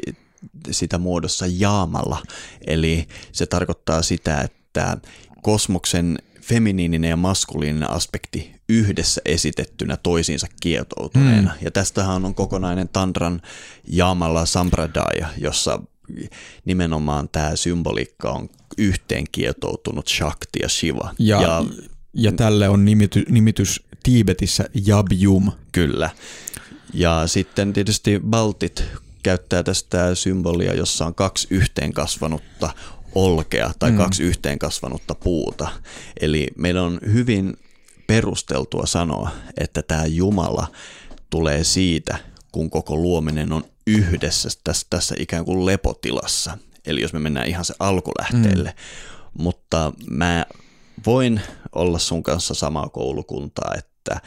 sitä muodossa jaamalla, eli se tarkoittaa sitä, että kosmoksen feminiininen ja maskuliininen aspekti yhdessä esitettynä toisiinsa kietoutuneena. Mm. Ja tästähän on kokonainen Tantran Jaamalla Sampradaya, jossa nimenomaan tämä symboliikka on yhteen kietoutunut Shakti ja Shiva. Ja, ja, ja tälle on nimity, nimitys Tiibetissä Jabjum. Kyllä. Ja sitten tietysti Baltit käyttää tästä symbolia, jossa on kaksi yhteen kasvanutta olkea tai mm. kaksi yhteen kasvanutta puuta. Eli meidän on hyvin perusteltua sanoa, että tämä Jumala tulee siitä, kun koko luominen on yhdessä tässä, tässä ikään kuin lepotilassa. Eli jos me mennään ihan se alkulähteelle. Mm. Mutta mä voin olla sun kanssa samaa koulukuntaa, että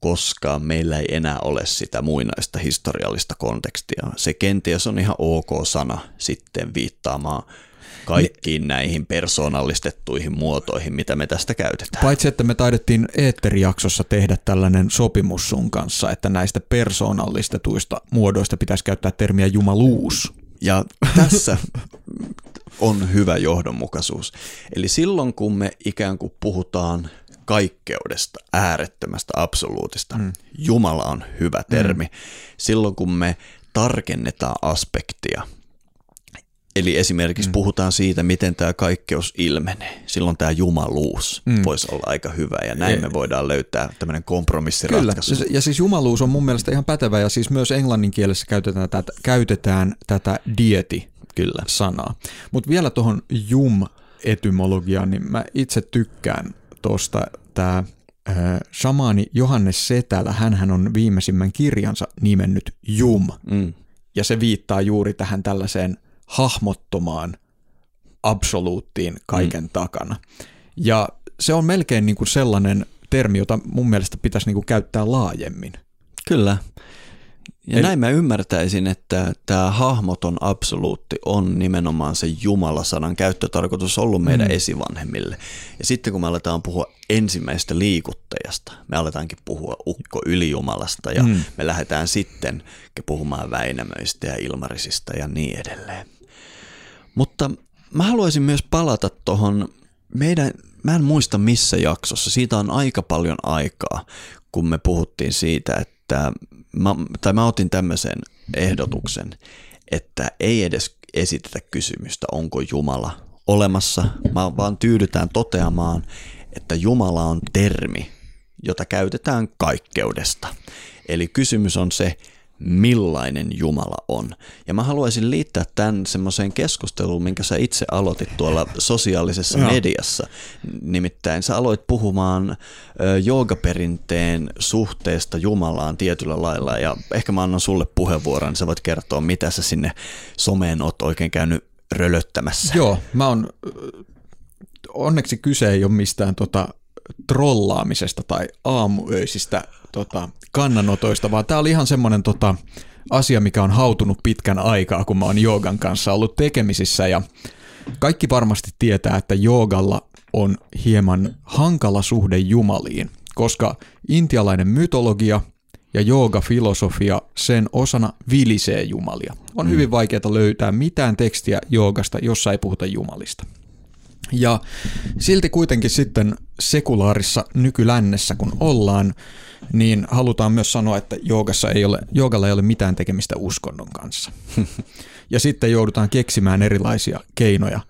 koska meillä ei enää ole sitä muinaista historiallista kontekstia. Se kenties on ihan ok sana sitten viittaamaan kaikkiin näihin persoonallistettuihin muotoihin, mitä me tästä käytetään. Paitsi, että me taidettiin Eetterijaksossa tehdä tällainen sopimus sun kanssa, että näistä persoonallistetuista muodoista pitäisi käyttää termiä jumaluus. Ja tässä on hyvä johdonmukaisuus. Eli silloin, kun me ikään kuin puhutaan kaikkeudesta, äärettömästä, absoluutista, mm. Jumala on hyvä termi. Mm. Silloin, kun me tarkennetaan aspektia, Eli esimerkiksi mm. puhutaan siitä, miten tämä kaikkeus ilmenee. Silloin tämä jumaluus mm. voisi olla aika hyvä ja näin me voidaan löytää tämmöinen kompromissiratkaisu. Kyllä, ja siis jumaluus on mun mielestä ihan pätevä ja siis myös englannin kielessä käytetään tätä, käytetään tätä dieti Kyllä. sanaa. Mutta vielä tuohon jum-etymologiaan, niin mä itse tykkään tuosta tämä Shamaani Johannes Setälä, hän on viimeisimmän kirjansa nimennyt Jum. Mm. Ja se viittaa juuri tähän tällaiseen hahmottomaan absoluuttiin kaiken mm. takana. Ja se on melkein niin kuin sellainen termi, jota mun mielestä pitäisi niin kuin käyttää laajemmin. Kyllä. Ja Eli... näin mä ymmärtäisin, että tämä hahmoton absoluutti on nimenomaan se Jumalasanan käyttötarkoitus ollut meidän mm. esivanhemmille. Ja sitten kun me aletaan puhua ensimmäistä liikuttajasta, me aletaankin puhua ukko ylijumalasta ja mm. me lähdetään sitten puhumaan Väinämöistä ja Ilmarisista ja niin edelleen. Mutta mä haluaisin myös palata tuohon meidän, mä en muista missä jaksossa, siitä on aika paljon aikaa, kun me puhuttiin siitä, että mä, tai mä otin tämmöisen ehdotuksen, että ei edes esitetä kysymystä, onko Jumala olemassa, mä vaan tyydytään toteamaan, että Jumala on termi, jota käytetään kaikkeudesta. Eli kysymys on se, millainen Jumala on. Ja mä haluaisin liittää tämän semmoiseen keskusteluun, minkä sä itse aloitit tuolla sosiaalisessa mediassa. Nimittäin sä aloit puhumaan joogaperinteen suhteesta Jumalaan tietyllä lailla, ja ehkä mä annan sulle puheenvuoron, niin sä voit kertoa, mitä sä sinne someen oot oikein käynyt rölöttämässä. Joo, mä oon, onneksi kyse ei ole mistään tota trollaamisesta tai aamuöisistä tota, kannanotoista, vaan tämä oli ihan semmoinen tota, asia, mikä on hautunut pitkän aikaa, kun mä oon joogan kanssa ollut tekemisissä ja kaikki varmasti tietää, että joogalla on hieman hankala suhde jumaliin, koska intialainen mytologia ja jooga-filosofia sen osana vilisee jumalia. On mm. hyvin vaikeaa löytää mitään tekstiä joogasta, jossa ei puhuta jumalista. Ja silti kuitenkin sitten sekulaarissa nykylännessä, kun ollaan, niin halutaan myös sanoa, että joogassa ei ole, joogalla ei ole mitään tekemistä uskonnon kanssa. *laughs* ja sitten joudutaan keksimään erilaisia keinoja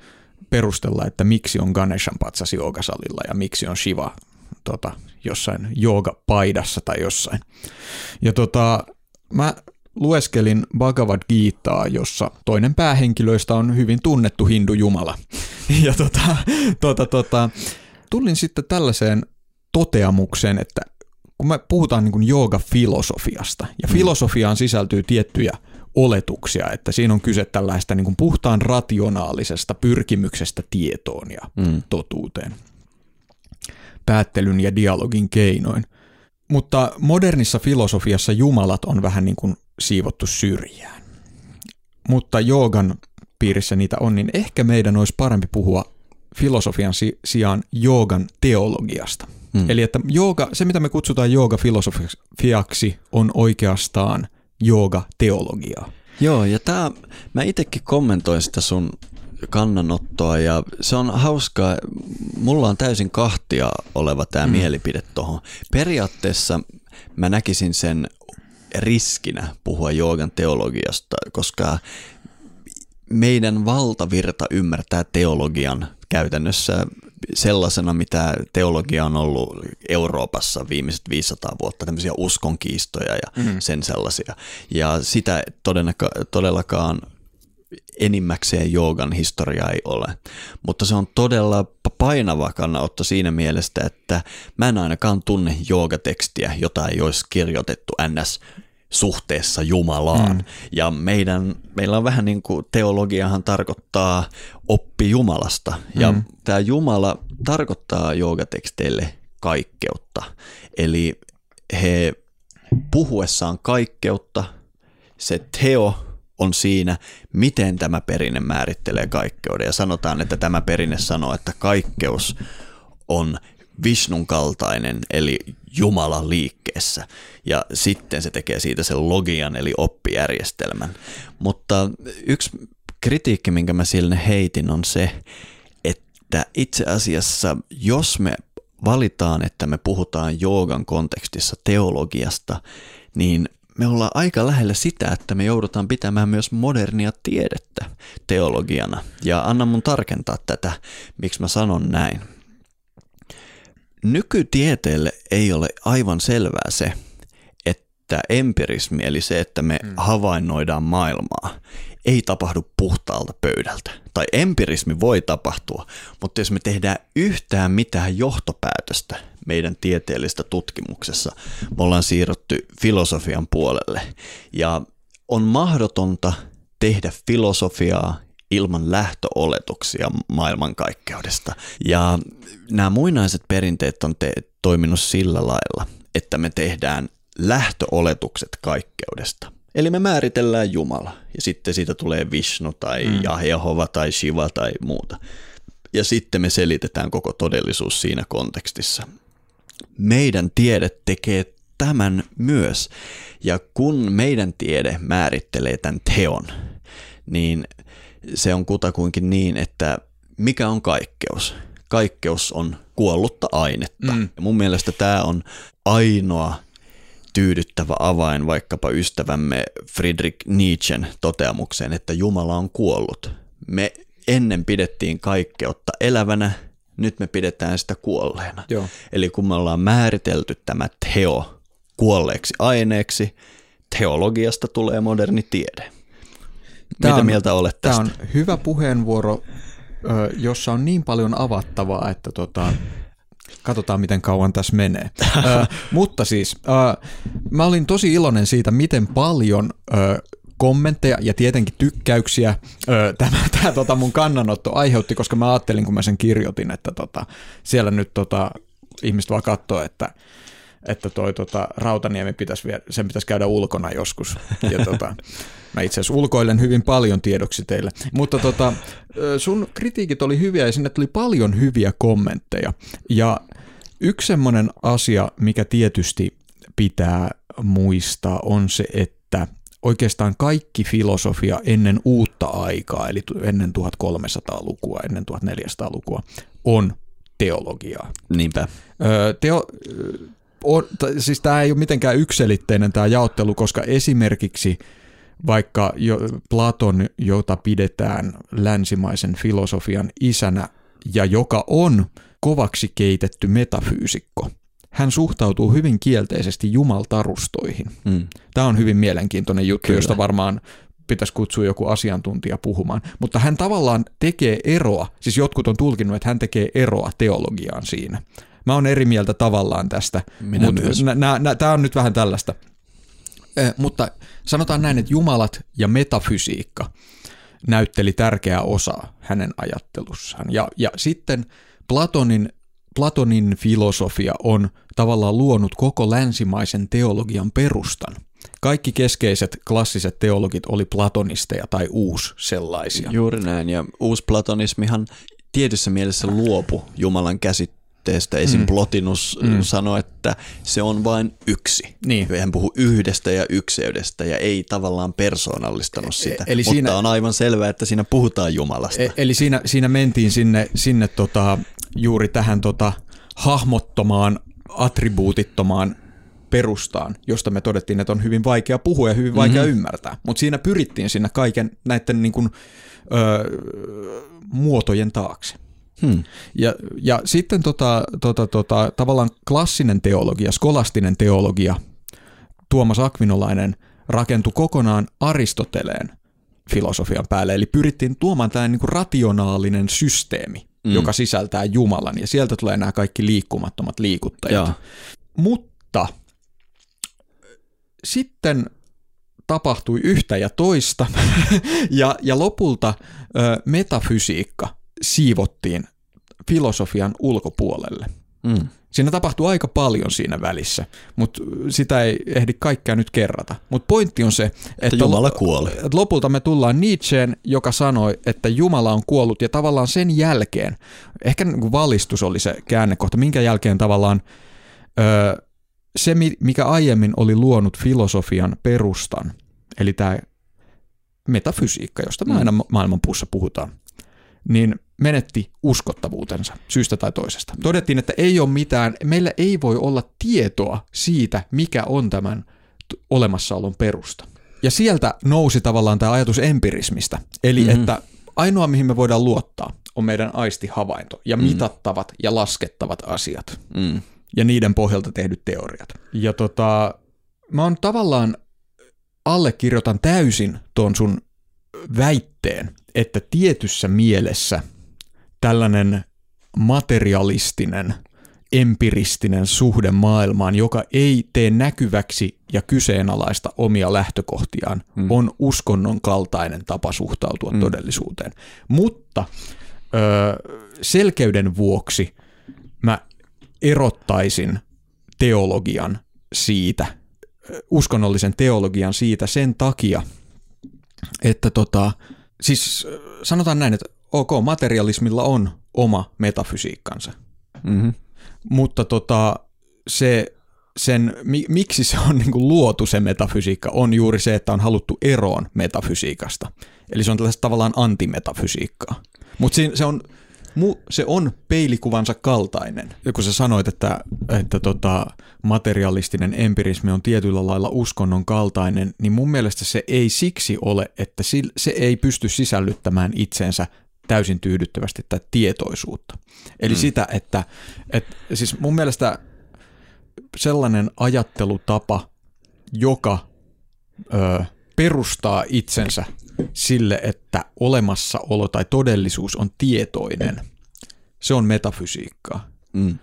perustella, että miksi on Ganeshan patsas joogasalilla ja miksi on Shiva tota, jossain joogapaidassa tai jossain. Ja tota, mä lueskelin Bhagavad Gitaa, jossa toinen päähenkilöistä on hyvin tunnettu hindu-jumala. *laughs* Ja tota, tota, tota, tulin sitten tällaiseen toteamukseen, että kun me puhutaan niin jooga-filosofiasta, ja mm. filosofiaan sisältyy tiettyjä oletuksia, että siinä on kyse tällaista niin kuin puhtaan rationaalisesta pyrkimyksestä tietoon ja mm. totuuteen, päättelyn ja dialogin keinoin. Mutta modernissa filosofiassa jumalat on vähän niin kuin siivottu syrjään. Mutta joogan piirissä niitä on, niin ehkä meidän olisi parempi puhua filosofian sijaan joogan teologiasta. Hmm. Eli että jooga, se mitä me kutsutaan jooga-filosofiaksi on oikeastaan jooga-teologiaa. Joo, ja tämä, mä itsekin kommentoin sitä sun kannanottoa ja se on hauskaa. Mulla on täysin kahtia oleva tämä mm. mielipide tuohon. Periaatteessa mä näkisin sen riskinä puhua joogan teologiasta, koska meidän valtavirta ymmärtää teologian käytännössä sellaisena, mitä teologia on ollut Euroopassa viimeiset 500 vuotta, tämmöisiä uskonkiistoja ja mm. sen sellaisia. Ja sitä todellakaan enimmäkseen joogan historia ei ole. Mutta se on todella painava kannanotto siinä mielessä, että mä en ainakaan tunne joogatekstiä, jota ei olisi kirjoitettu ns suhteessa Jumalaan. Mm. Ja meidän, meillä on vähän niin kuin teologiahan tarkoittaa oppi Jumalasta. Ja mm. tämä Jumala tarkoittaa joogateksteille kaikkeutta. Eli he puhuessaan kaikkeutta, se teo on siinä, miten tämä perinne määrittelee kaikkeuden. Ja sanotaan, että tämä perinne sanoo, että kaikkeus on Vishnun kaltainen, eli Jumala liikkeessä. Ja sitten se tekee siitä sen logian, eli oppijärjestelmän. Mutta yksi kritiikki, minkä mä sille heitin, on se, että itse asiassa, jos me valitaan, että me puhutaan joogan kontekstissa teologiasta, niin me ollaan aika lähellä sitä, että me joudutaan pitämään myös modernia tiedettä teologiana. Ja anna mun tarkentaa tätä, miksi mä sanon näin. Nykytieteelle ei ole aivan selvää se, että empirismi, eli se, että me hmm. havainnoidaan maailmaa, ei tapahdu puhtaalta pöydältä. Tai empirismi voi tapahtua, mutta jos me tehdään yhtään mitään johtopäätöstä meidän tieteellistä tutkimuksessa. Me ollaan siirrytty filosofian puolelle ja on mahdotonta tehdä filosofiaa ilman lähtöoletuksia maailmankaikkeudesta. Ja nämä muinaiset perinteet on te- toiminut sillä lailla, että me tehdään lähtöoletukset kaikkeudesta. Eli me määritellään Jumala ja sitten siitä tulee Vishnu tai mm. Jehova tai Shiva tai muuta. Ja sitten me selitetään koko todellisuus siinä kontekstissa. Meidän tiede tekee tämän myös. Ja kun meidän tiede määrittelee tämän teon, niin se on kutakuinkin niin, että mikä on kaikkeus? Kaikkeus on kuollutta ainetta. Mm. Ja mun mielestä tämä on ainoa tyydyttävä avain vaikkapa ystävämme Friedrich Nietzschen toteamukseen, että Jumala on kuollut. Me ennen pidettiin kaikkeutta elävänä, nyt me pidetään sitä kuolleena. Joo. Eli kun me ollaan määritelty tämä teo kuolleeksi aineeksi, teologiasta tulee moderni tiede. Tämä Mitä on, mieltä olet tästä? Tämä on hyvä puheenvuoro, jossa on niin paljon avattavaa, että tota, katsotaan miten kauan tässä menee. *laughs* ö, mutta siis, ö, mä olin tosi iloinen siitä, miten paljon ö, kommentteja ja tietenkin tykkäyksiä ö, tämä, *laughs* tämä tota mun kannanotto aiheutti, koska mä ajattelin, kun mä sen kirjoitin, että tota, siellä nyt tota, ihmiset vaan katsoo, että että toi tota, Rautaniemi pitäisi, sen pitäisi käydä ulkona joskus. Ja *laughs* tota, mä itse asiassa ulkoilen hyvin paljon tiedoksi teille. Mutta tota, sun kritiikit oli hyviä ja sinne tuli paljon hyviä kommentteja. Ja yksi semmoinen asia, mikä tietysti pitää muistaa, on se, että oikeastaan kaikki filosofia ennen uutta aikaa, eli ennen 1300-lukua, ennen 1400-lukua, on teologiaa. Niinpä. Teo, on, siis tämä ei ole mitenkään ykselitteinen tämä jaottelu, koska esimerkiksi vaikka jo Platon, jota pidetään länsimaisen filosofian isänä ja joka on kovaksi keitetty metafyysikko, hän suhtautuu hyvin kielteisesti jumaltarustoihin. Mm. Tämä on hyvin mielenkiintoinen juttu, Kyllä. josta varmaan pitäisi kutsua joku asiantuntija puhumaan. Mutta hän tavallaan tekee eroa, siis jotkut on tulkinnut, että hän tekee eroa teologiaan siinä. Mä oon eri mieltä tavallaan tästä. Minä mutta. Tämä on nyt vähän tällaista. Eh, mutta sanotaan näin, että jumalat ja metafysiikka näytteli tärkeää osaa hänen ajattelussaan. Ja, ja sitten Platonin, Platonin filosofia on tavallaan luonut koko länsimaisen teologian perustan. Kaikki keskeiset klassiset teologit oli platonisteja tai uus sellaisia. Juuri näin, ja uusplatonismihan tietyssä mielessä luopu Jumalan käsitteestä. Esim. Mm. Plotinus mm. sanoi, että se on vain yksi. Niin. Hän puhuu yhdestä ja ykseydestä ja ei tavallaan persoonallistanut e- sitä. Eli Mutta siinä, on aivan selvää, että siinä puhutaan Jumalasta. E- eli siinä, siinä mentiin sinne, sinne tota, juuri tähän tota, hahmottomaan, attribuutittomaan perustaan, josta me todettiin, että on hyvin vaikea puhua ja hyvin vaikea mm-hmm. ymmärtää. Mutta siinä pyrittiin sinne kaiken näiden niin kuin, ö, muotojen taakse. Hmm. Ja, ja sitten tota, tota, tota, tavallaan klassinen teologia, skolastinen teologia, Tuomas Akvinolainen rakentui kokonaan Aristoteleen filosofian päälle, eli pyrittiin tuomaan tämä niin rationaalinen systeemi, mm. joka sisältää Jumalan, ja sieltä tulee nämä kaikki liikkumattomat liikuttajat. Ja. Mutta sitten tapahtui yhtä ja toista, *laughs* ja, ja lopulta ö, metafysiikka siivottiin filosofian ulkopuolelle. Mm. Siinä tapahtuu aika paljon siinä välissä, mutta sitä ei ehdi kaikkea nyt kerrata. Mutta pointti on se, että, Jumala kuoli. lopulta me tullaan Nietzscheen, joka sanoi, että Jumala on kuollut ja tavallaan sen jälkeen, ehkä niin valistus oli se käännekohta, minkä jälkeen tavallaan öö, se, mikä aiemmin oli luonut filosofian perustan, eli tämä metafysiikka, josta me mm. aina maailmanpuussa puhutaan, niin menetti uskottavuutensa syystä tai toisesta. Todettiin, että ei ole mitään, meillä ei voi olla tietoa siitä, mikä on tämän olemassaolon perusta. Ja sieltä nousi tavallaan tämä ajatus empirismistä, eli mm-hmm. että ainoa mihin me voidaan luottaa on meidän aistihavainto ja mm. mitattavat ja laskettavat asiat mm. ja niiden pohjalta tehdyt teoriat. Ja tota, mä oon tavallaan allekirjoitan täysin tuon sun väitteen, että tietyssä mielessä tällainen materialistinen empiristinen suhde maailmaan, joka ei tee näkyväksi ja kyseenalaista omia lähtökohtiaan, hmm. on uskonnon kaltainen tapa suhtautua hmm. todellisuuteen. Mutta ö, selkeyden vuoksi mä erottaisin teologian siitä, uskonnollisen teologian siitä sen takia, että tota, siis sanotaan näin, että ok, materialismilla on oma metafysiikkansa. Mm-hmm. Mutta tota, se, sen, mi, miksi se on niin kuin luotu se metafysiikka, on juuri se, että on haluttu eroon metafysiikasta. Eli se on tällaista tavallaan antimetafysiikkaa. Mutta se on, se on peilikuvansa kaltainen. Ja kun sä sanoit, että, että tota, materialistinen empirismi on tietyllä lailla uskonnon kaltainen, niin mun mielestä se ei siksi ole, että se ei pysty sisällyttämään itsensä täysin tyydyttävästi tätä tietoisuutta. Eli mm. sitä, että, että siis mun mielestä sellainen ajattelutapa, joka ö, perustaa itsensä sille, että olemassaolo tai todellisuus on tietoinen, se on metafysiikkaa. Mm.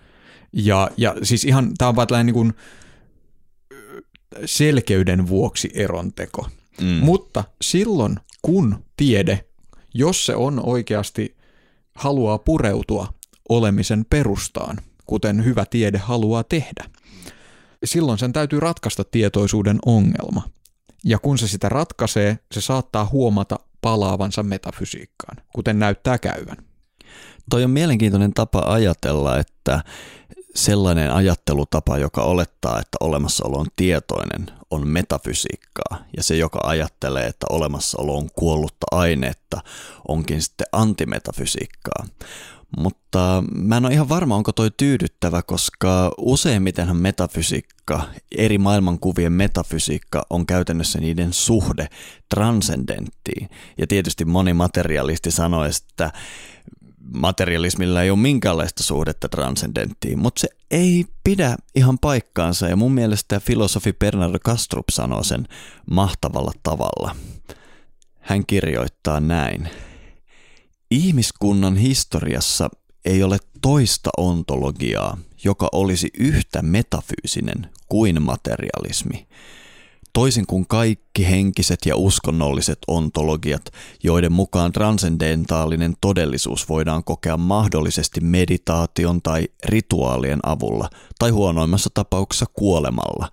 Ja, ja siis ihan, tämä on vaan tällainen niin kuin selkeyden vuoksi eronteko. Mm. Mutta silloin, kun tiede jos se on oikeasti haluaa pureutua olemisen perustaan, kuten hyvä tiede haluaa tehdä, silloin sen täytyy ratkaista tietoisuuden ongelma. Ja kun se sitä ratkaisee, se saattaa huomata palaavansa metafysiikkaan, kuten näyttää käyvän. Toi on mielenkiintoinen tapa ajatella, että sellainen ajattelutapa, joka olettaa, että olemassaolo on tietoinen, on metafysiikkaa. Ja se, joka ajattelee, että olemassaolo on kuollutta ainetta, onkin sitten antimetafysiikkaa. Mutta mä en ole ihan varma, onko toi tyydyttävä, koska useimmitenhan metafysiikka, eri maailmankuvien metafysiikka on käytännössä niiden suhde transcendenttiin. Ja tietysti moni materialisti sanoo, että materialismilla ei ole minkäänlaista suhdetta transcendenttiin, mutta se ei pidä ihan paikkaansa ja mun mielestä filosofi Bernardo Kastrup sanoo sen mahtavalla tavalla. Hän kirjoittaa näin. Ihmiskunnan historiassa ei ole toista ontologiaa, joka olisi yhtä metafyysinen kuin materialismi – Toisin kuin kaikki henkiset ja uskonnolliset ontologiat, joiden mukaan transcendentaalinen todellisuus voidaan kokea mahdollisesti meditaation tai rituaalien avulla, tai huonoimmassa tapauksessa kuolemalla,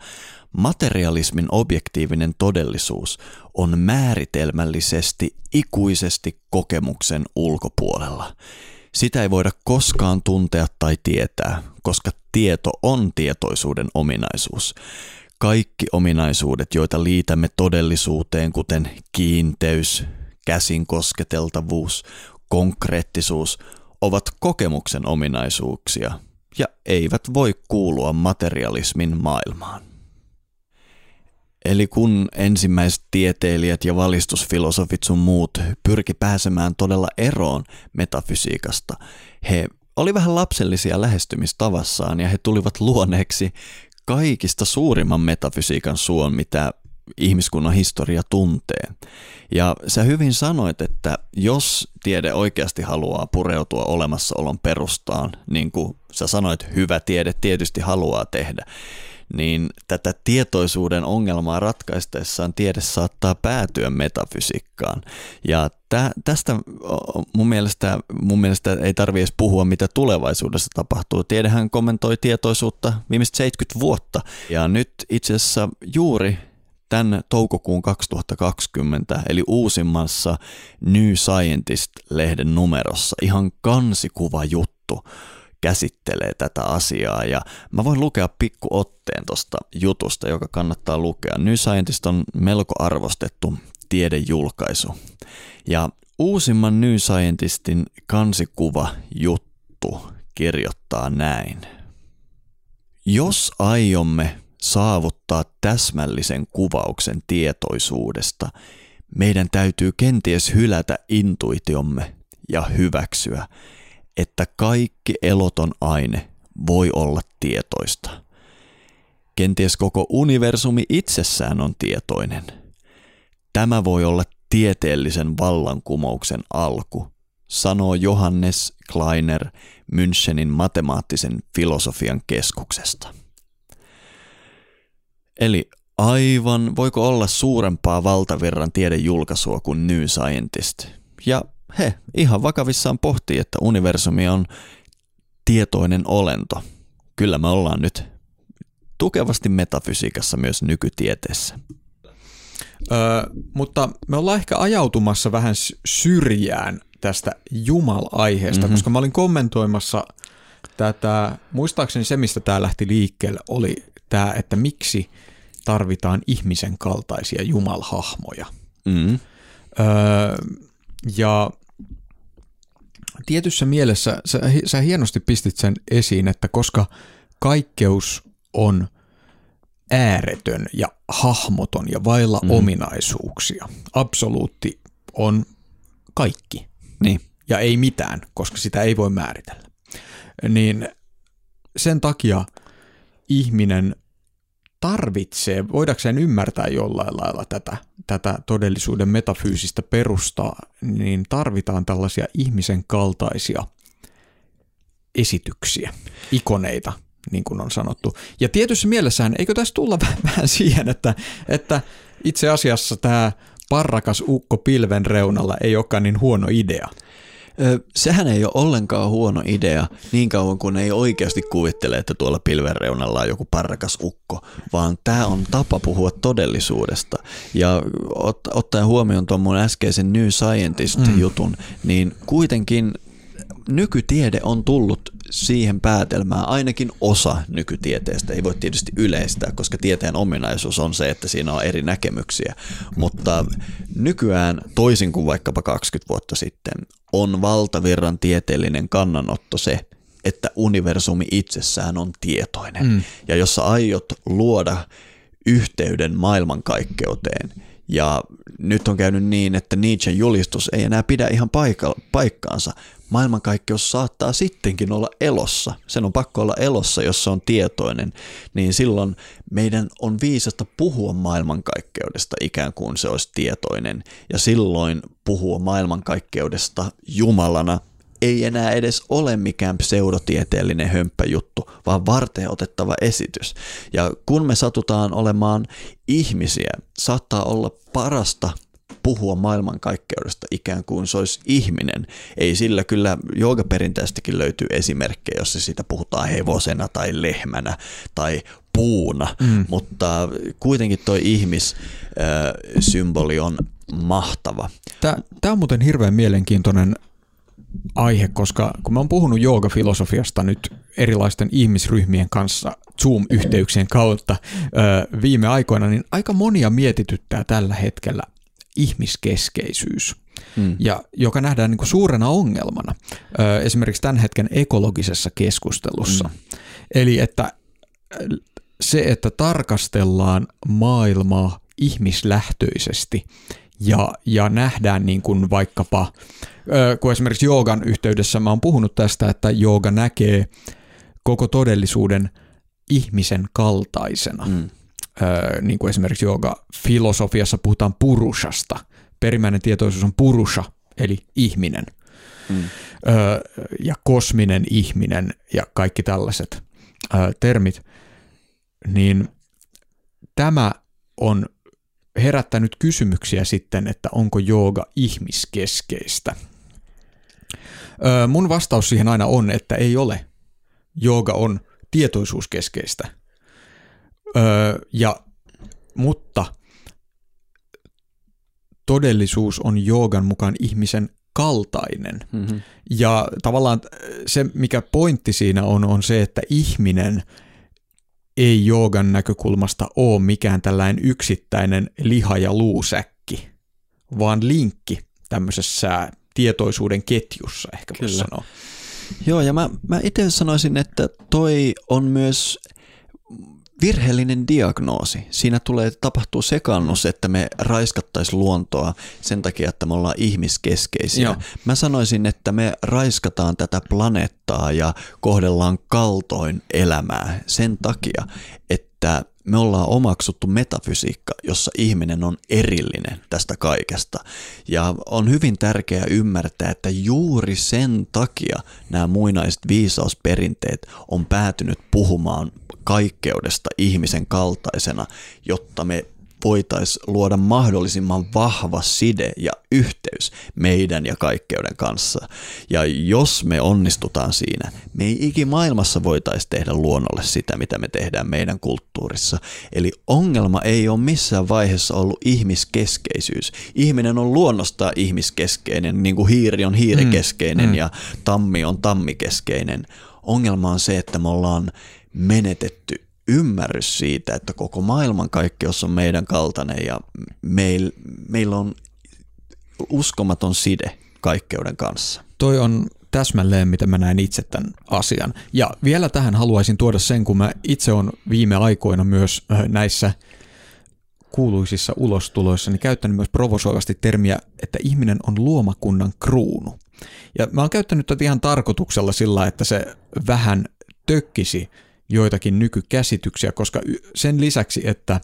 materialismin objektiivinen todellisuus on määritelmällisesti ikuisesti kokemuksen ulkopuolella. Sitä ei voida koskaan tuntea tai tietää, koska tieto on tietoisuuden ominaisuus kaikki ominaisuudet, joita liitämme todellisuuteen, kuten kiinteys, käsin kosketeltavuus, konkreettisuus, ovat kokemuksen ominaisuuksia ja eivät voi kuulua materialismin maailmaan. Eli kun ensimmäiset tieteilijät ja valistusfilosofit sun muut pyrki pääsemään todella eroon metafysiikasta, he oli vähän lapsellisia lähestymistavassaan ja he tulivat luoneeksi kaikista suurimman metafysiikan suon, mitä ihmiskunnan historia tuntee. Ja sä hyvin sanoit, että jos tiede oikeasti haluaa pureutua olemassaolon perustaan, niin kuin sä sanoit, hyvä tiede tietysti haluaa tehdä, niin tätä tietoisuuden ongelmaa ratkaistaessaan tiede saattaa päätyä metafysiikkaan. Ja tä, tästä mun mielestä, mun mielestä ei tarvitse edes puhua, mitä tulevaisuudessa tapahtuu. Tiedehän kommentoi tietoisuutta viimeiset 70 vuotta, ja nyt itse asiassa juuri tämän toukokuun 2020, eli uusimmassa New Scientist-lehden numerossa, ihan kansikuva juttu, käsittelee tätä asiaa ja mä voin lukea pikku otteen tuosta jutusta, joka kannattaa lukea. New Scientist on melko arvostettu tiedejulkaisu ja uusimman New Scientistin kansikuva juttu kirjoittaa näin. Jos aiomme saavuttaa täsmällisen kuvauksen tietoisuudesta, meidän täytyy kenties hylätä intuitiomme ja hyväksyä, että kaikki eloton aine voi olla tietoista. Kenties koko universumi itsessään on tietoinen. Tämä voi olla tieteellisen vallankumouksen alku, sanoo Johannes Kleiner Münchenin matemaattisen filosofian keskuksesta. Eli aivan voiko olla suurempaa valtavirran tiedejulkaisua kuin New Scientist. Ja he ihan vakavissaan pohtii, että universumi on tietoinen olento. Kyllä me ollaan nyt tukevasti metafysiikassa myös nykytieteessä. Öö, mutta me ollaan ehkä ajautumassa vähän syrjään tästä Jumal-aiheesta, mm-hmm. koska mä olin kommentoimassa tätä, muistaakseni se, mistä tämä lähti liikkeelle, oli tämä, että miksi tarvitaan ihmisen kaltaisia Jumalhahmoja. Mm-hmm. Öö, ja tietyssä mielessä sä, sä hienosti pistit sen esiin, että koska kaikkeus on ääretön ja hahmoton ja vailla mm. ominaisuuksia, absoluutti on kaikki. Niin. Ja ei mitään, koska sitä ei voi määritellä. Niin sen takia ihminen tarvitsee, voidakseen ymmärtää jollain lailla tätä, tätä todellisuuden metafyysistä perustaa, niin tarvitaan tällaisia ihmisen kaltaisia esityksiä, ikoneita, niin kuin on sanottu. Ja tietyssä mielessään, eikö tässä tulla *laughs* vähän siihen, että, että itse asiassa tämä parrakas ukko pilven reunalla ei olekaan niin huono idea. Sehän ei ole ollenkaan huono idea niin kauan kuin ei oikeasti kuvittele, että tuolla pilven reunalla on joku parrakas ukko, vaan tämä on tapa puhua todellisuudesta. Ja ot, ottaen huomioon tuon mun äskeisen New Scientist-jutun, mm. niin kuitenkin nykytiede on tullut siihen päätelmään, ainakin osa nykytieteestä, ei voi tietysti yleistää, koska tieteen ominaisuus on se, että siinä on eri näkemyksiä, mutta nykyään toisin kuin vaikkapa 20 vuotta sitten on valtavirran tieteellinen kannanotto se, että universumi itsessään on tietoinen. Mm. Ja jos sä aiot luoda yhteyden maailmankaikkeuteen, ja nyt on käynyt niin, että Nietzschen julistus ei enää pidä ihan paikka, paikkaansa, maailmankaikkeus saattaa sittenkin olla elossa. Sen on pakko olla elossa, jos se on tietoinen. Niin silloin meidän on viisasta puhua maailmankaikkeudesta ikään kuin se olisi tietoinen. Ja silloin puhua maailmankaikkeudesta Jumalana ei enää edes ole mikään pseudotieteellinen hömppäjuttu, vaan varten otettava esitys. Ja kun me satutaan olemaan ihmisiä, saattaa olla parasta puhua maailmankaikkeudesta ikään kuin se olisi ihminen. Ei sillä kyllä joogaperinteistäkin löytyy esimerkkejä, jossa siitä puhutaan hevosena tai lehmänä tai puuna, mm. mutta kuitenkin toi ihmissymboli on mahtava. Tämä on muuten hirveän mielenkiintoinen aihe, koska kun mä oon puhunut joogafilosofiasta nyt erilaisten ihmisryhmien kanssa Zoom-yhteyksien kautta ö, viime aikoina, niin aika monia mietityttää tällä hetkellä ihmiskeskeisyys, mm. ja joka nähdään niin kuin suurena ongelmana ö, esimerkiksi tämän hetken ekologisessa keskustelussa. Mm. Eli että se, että tarkastellaan maailmaa ihmislähtöisesti ja, ja nähdään niin kuin vaikkapa, kun esimerkiksi joogan yhteydessä mä oon puhunut tästä, että jooga näkee koko todellisuuden ihmisen kaltaisena. Mm niin kuin esimerkiksi jooga-filosofiassa puhutaan purushasta. Perimmäinen tietoisuus on purusha, eli ihminen. Mm. ja kosminen ihminen ja kaikki tällaiset termit. Niin tämä on herättänyt kysymyksiä sitten, että onko jooga ihmiskeskeistä. mun vastaus siihen aina on, että ei ole. Jooga on tietoisuuskeskeistä – Öö, ja, mutta todellisuus on joogan mukaan ihmisen kaltainen. Mm-hmm. Ja tavallaan se, mikä pointti siinä on, on se, että ihminen ei joogan näkökulmasta ole mikään tällainen yksittäinen liha- ja luusäkki, vaan linkki tämmöisessä tietoisuuden ketjussa, ehkä voisi sanoa. Joo, ja mä, mä itse sanoisin, että toi on myös virheellinen diagnoosi. Siinä tulee tapahtuu sekannus, että me raiskattaisiin luontoa sen takia, että me ollaan ihmiskeskeisiä. Joo. Mä sanoisin, että me raiskataan tätä planeettaa ja kohdellaan kaltoin elämää sen takia, että me ollaan omaksuttu metafysiikka, jossa ihminen on erillinen tästä kaikesta. Ja on hyvin tärkeää ymmärtää, että juuri sen takia nämä muinaiset viisausperinteet on päätynyt puhumaan kaikkeudesta ihmisen kaltaisena, jotta me voitaisiin luoda mahdollisimman vahva side ja yhteys meidän ja kaikkeuden kanssa. Ja jos me onnistutaan siinä, me ei ikimaailmassa voitaisi tehdä luonnolle sitä, mitä me tehdään meidän kulttuurissa. Eli ongelma ei ole missään vaiheessa ollut ihmiskeskeisyys. Ihminen on luonnostaan ihmiskeskeinen, niin kuin hiiri on hiirikeskeinen mm. ja tammi on tammikeskeinen. Ongelma on se, että me ollaan menetetty ymmärrys siitä, että koko maailmankaikkeus on meidän kaltainen ja meil, meillä on uskomaton side kaikkeuden kanssa. Toi on täsmälleen, miten mä näen itse tämän asian. Ja vielä tähän haluaisin tuoda sen, kun mä itse on viime aikoina myös näissä kuuluisissa ulostuloissa niin käyttänyt myös provosoivasti termiä, että ihminen on luomakunnan kruunu. Ja mä oon käyttänyt tätä ihan tarkoituksella sillä, että se vähän tökkisi joitakin nykykäsityksiä, koska sen lisäksi, että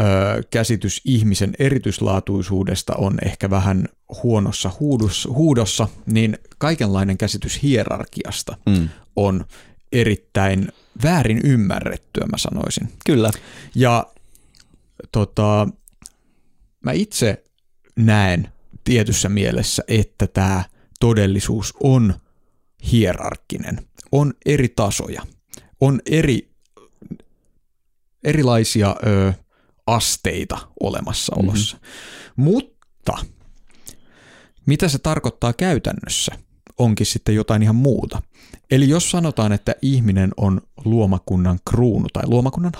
ö, käsitys ihmisen erityislaatuisuudesta on ehkä vähän huonossa huudossa, huudossa, niin kaikenlainen käsitys hierarkiasta mm. on erittäin väärin ymmärrettyä, mä sanoisin. Kyllä. Ja tota, mä itse näen tietyssä mielessä, että tämä todellisuus on hierarkkinen, on eri tasoja on eri, erilaisia ö, asteita olemassaolossa. Mm-hmm. Mutta mitä se tarkoittaa käytännössä, onkin sitten jotain ihan muuta. Eli jos sanotaan, että ihminen on luomakunnan kruunu tai luomakunnan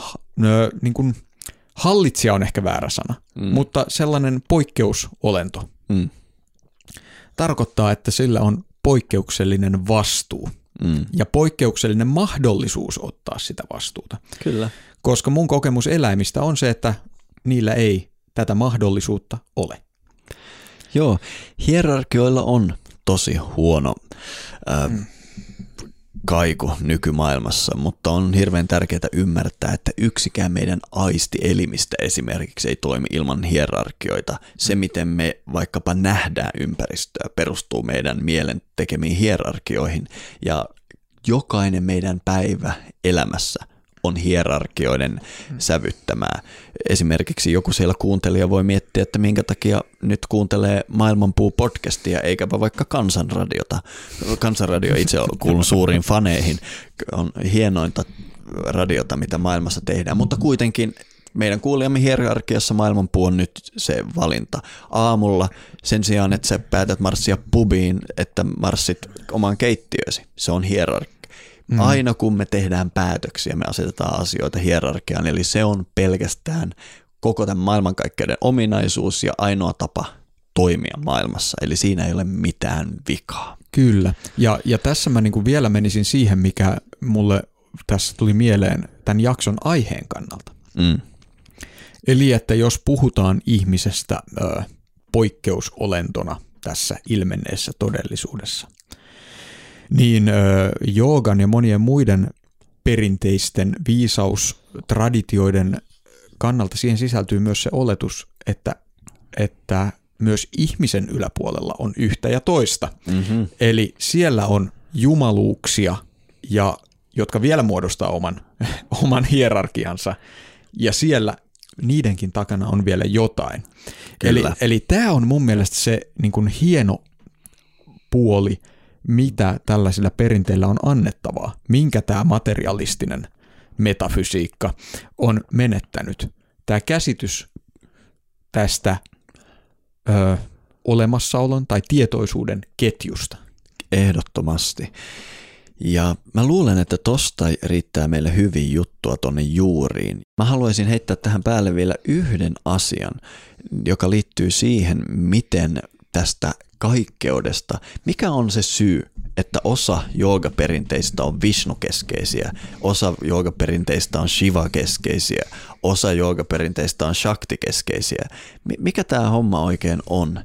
ö, niin kuin, hallitsija on ehkä väärä sana, mm. mutta sellainen poikkeusolento mm. tarkoittaa, että sillä on poikkeuksellinen vastuu – mm. ja poikkeuksellinen mahdollisuus ottaa sitä vastuuta. Kyllä. Koska mun kokemus eläimistä on se, että niillä ei tätä mahdollisuutta ole. Joo, hierarkioilla on tosi huono äh, mm kaiku nykymaailmassa, mutta on hirveän tärkeää ymmärtää, että yksikään meidän aistielimistä esimerkiksi ei toimi ilman hierarkioita. Se, miten me vaikkapa nähdään ympäristöä, perustuu meidän mielen tekemiin hierarkioihin ja jokainen meidän päivä elämässä on hierarkioiden sävyttämää. Esimerkiksi joku siellä kuuntelija voi miettiä, että minkä takia nyt kuuntelee Maailmanpuu-podcastia eikäpä vaikka Kansanradiota. Kansanradio itse kuulun suuriin faneihin, on hienointa radiota, mitä maailmassa tehdään, mutta kuitenkin meidän kuulijamme hierarkiassa maailmanpuu on nyt se valinta. Aamulla sen sijaan, että sä päätät marssia pubiin, että marssit omaan keittiösi. Se on hierarkia Mm. Aina kun me tehdään päätöksiä, me asetetaan asioita hierarkiaan, eli se on pelkästään koko tämän maailmankaikkeuden ominaisuus ja ainoa tapa toimia maailmassa, eli siinä ei ole mitään vikaa. Kyllä, ja, ja tässä mä niin vielä menisin siihen, mikä mulle tässä tuli mieleen tämän jakson aiheen kannalta. Mm. Eli että jos puhutaan ihmisestä ö, poikkeusolentona tässä ilmenneessä todellisuudessa, niin joogan ja monien muiden perinteisten viisaustraditioiden kannalta siihen sisältyy myös se oletus, että, että myös ihmisen yläpuolella on yhtä ja toista. Mm-hmm. Eli siellä on jumaluuksia, ja, jotka vielä muodostaa oman, *laughs* oman hierarkiansa, ja siellä niidenkin takana on vielä jotain. Kyllä. Eli, eli tämä on mun mielestä se niin kuin hieno puoli – mitä tällaisilla perinteillä on annettavaa, minkä tämä materialistinen metafysiikka on menettänyt. Tämä käsitys tästä ö, olemassaolon tai tietoisuuden ketjusta. Ehdottomasti. Ja mä luulen, että tosta riittää meille hyvin juttua tonne juuriin. Mä haluaisin heittää tähän päälle vielä yhden asian, joka liittyy siihen, miten tästä kaikkeudesta. Mikä on se syy, että osa joogaperinteistä on Vishnu-keskeisiä, osa joogaperinteistä on Shiva-keskeisiä, osa joogaperinteistä on Shakti-keskeisiä? Mikä tämä homma oikein on?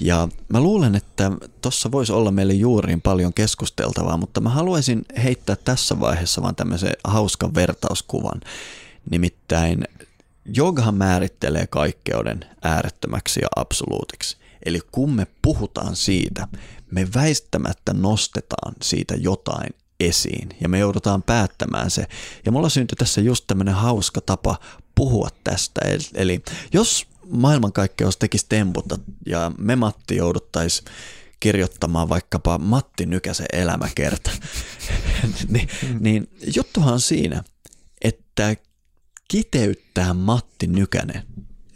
Ja mä luulen, että tuossa voisi olla meille juuriin paljon keskusteltavaa, mutta mä haluaisin heittää tässä vaiheessa vaan tämmöisen hauskan vertauskuvan. Nimittäin jogahan määrittelee kaikkeuden äärettömäksi ja absoluutiksi. Eli kun me puhutaan siitä, me väistämättä nostetaan siitä jotain esiin ja me joudutaan päättämään se. Ja mulla syntyi tässä just tämmöinen hauska tapa puhua tästä. Eli jos maailmankaikkeus tekisi temputta ja me Matti jouduttaisiin kirjoittamaan vaikkapa Matti Nykäsen elämäkerta, *laughs* niin, niin juttuhan siinä, että kiteyttää Matti Nykänen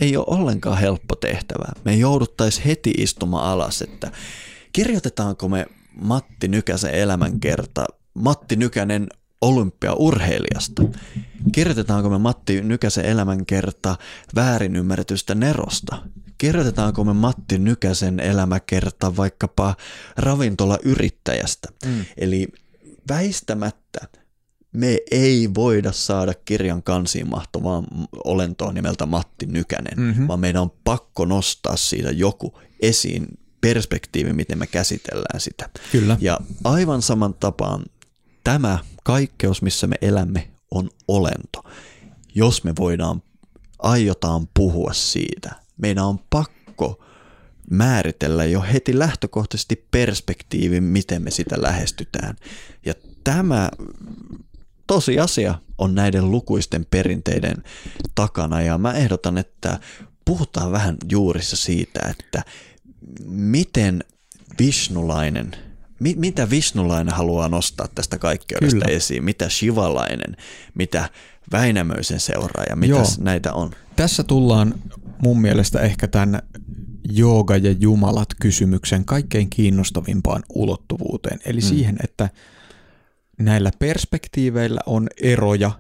ei ole ollenkaan helppo tehtävä. Me jouduttaisiin heti istumaan alas, että kirjoitetaanko me Matti Nykäsen elämänkerta Matti Nykänen olympiaurheilijasta? Kirjoitetaanko me Matti Nykäsen elämänkerta väärin ymmärretystä Nerosta? Kirjoitetaanko me Matti Nykäsen elämäkerta vaikkapa ravintolayrittäjästä? Mm. Eli väistämättä me ei voida saada kirjan kansiin mahtuvaa olentoa nimeltä Matti Nykänen, mm-hmm. vaan meidän on pakko nostaa siitä joku esiin perspektiivi, miten me käsitellään sitä. Kyllä. Ja aivan saman tapaan tämä kaikkeus, missä me elämme, on olento. Jos me voidaan, aiotaan puhua siitä, meidän on pakko määritellä jo heti lähtökohtaisesti perspektiivin, miten me sitä lähestytään. Ja tämä tosiasia on näiden lukuisten perinteiden takana ja mä ehdotan, että puhutaan vähän juurissa siitä, että miten Vishnulainen, mi, mitä Vishnulainen haluaa nostaa tästä kaikkeudesta Kyllä. esiin, mitä Shivalainen, mitä Väinämöisen seuraaja, mitä näitä on? Tässä tullaan mun mielestä ehkä tämän jooga ja jumalat kysymyksen kaikkein kiinnostavimpaan ulottuvuuteen, eli mm. siihen, että näillä perspektiiveillä on eroja,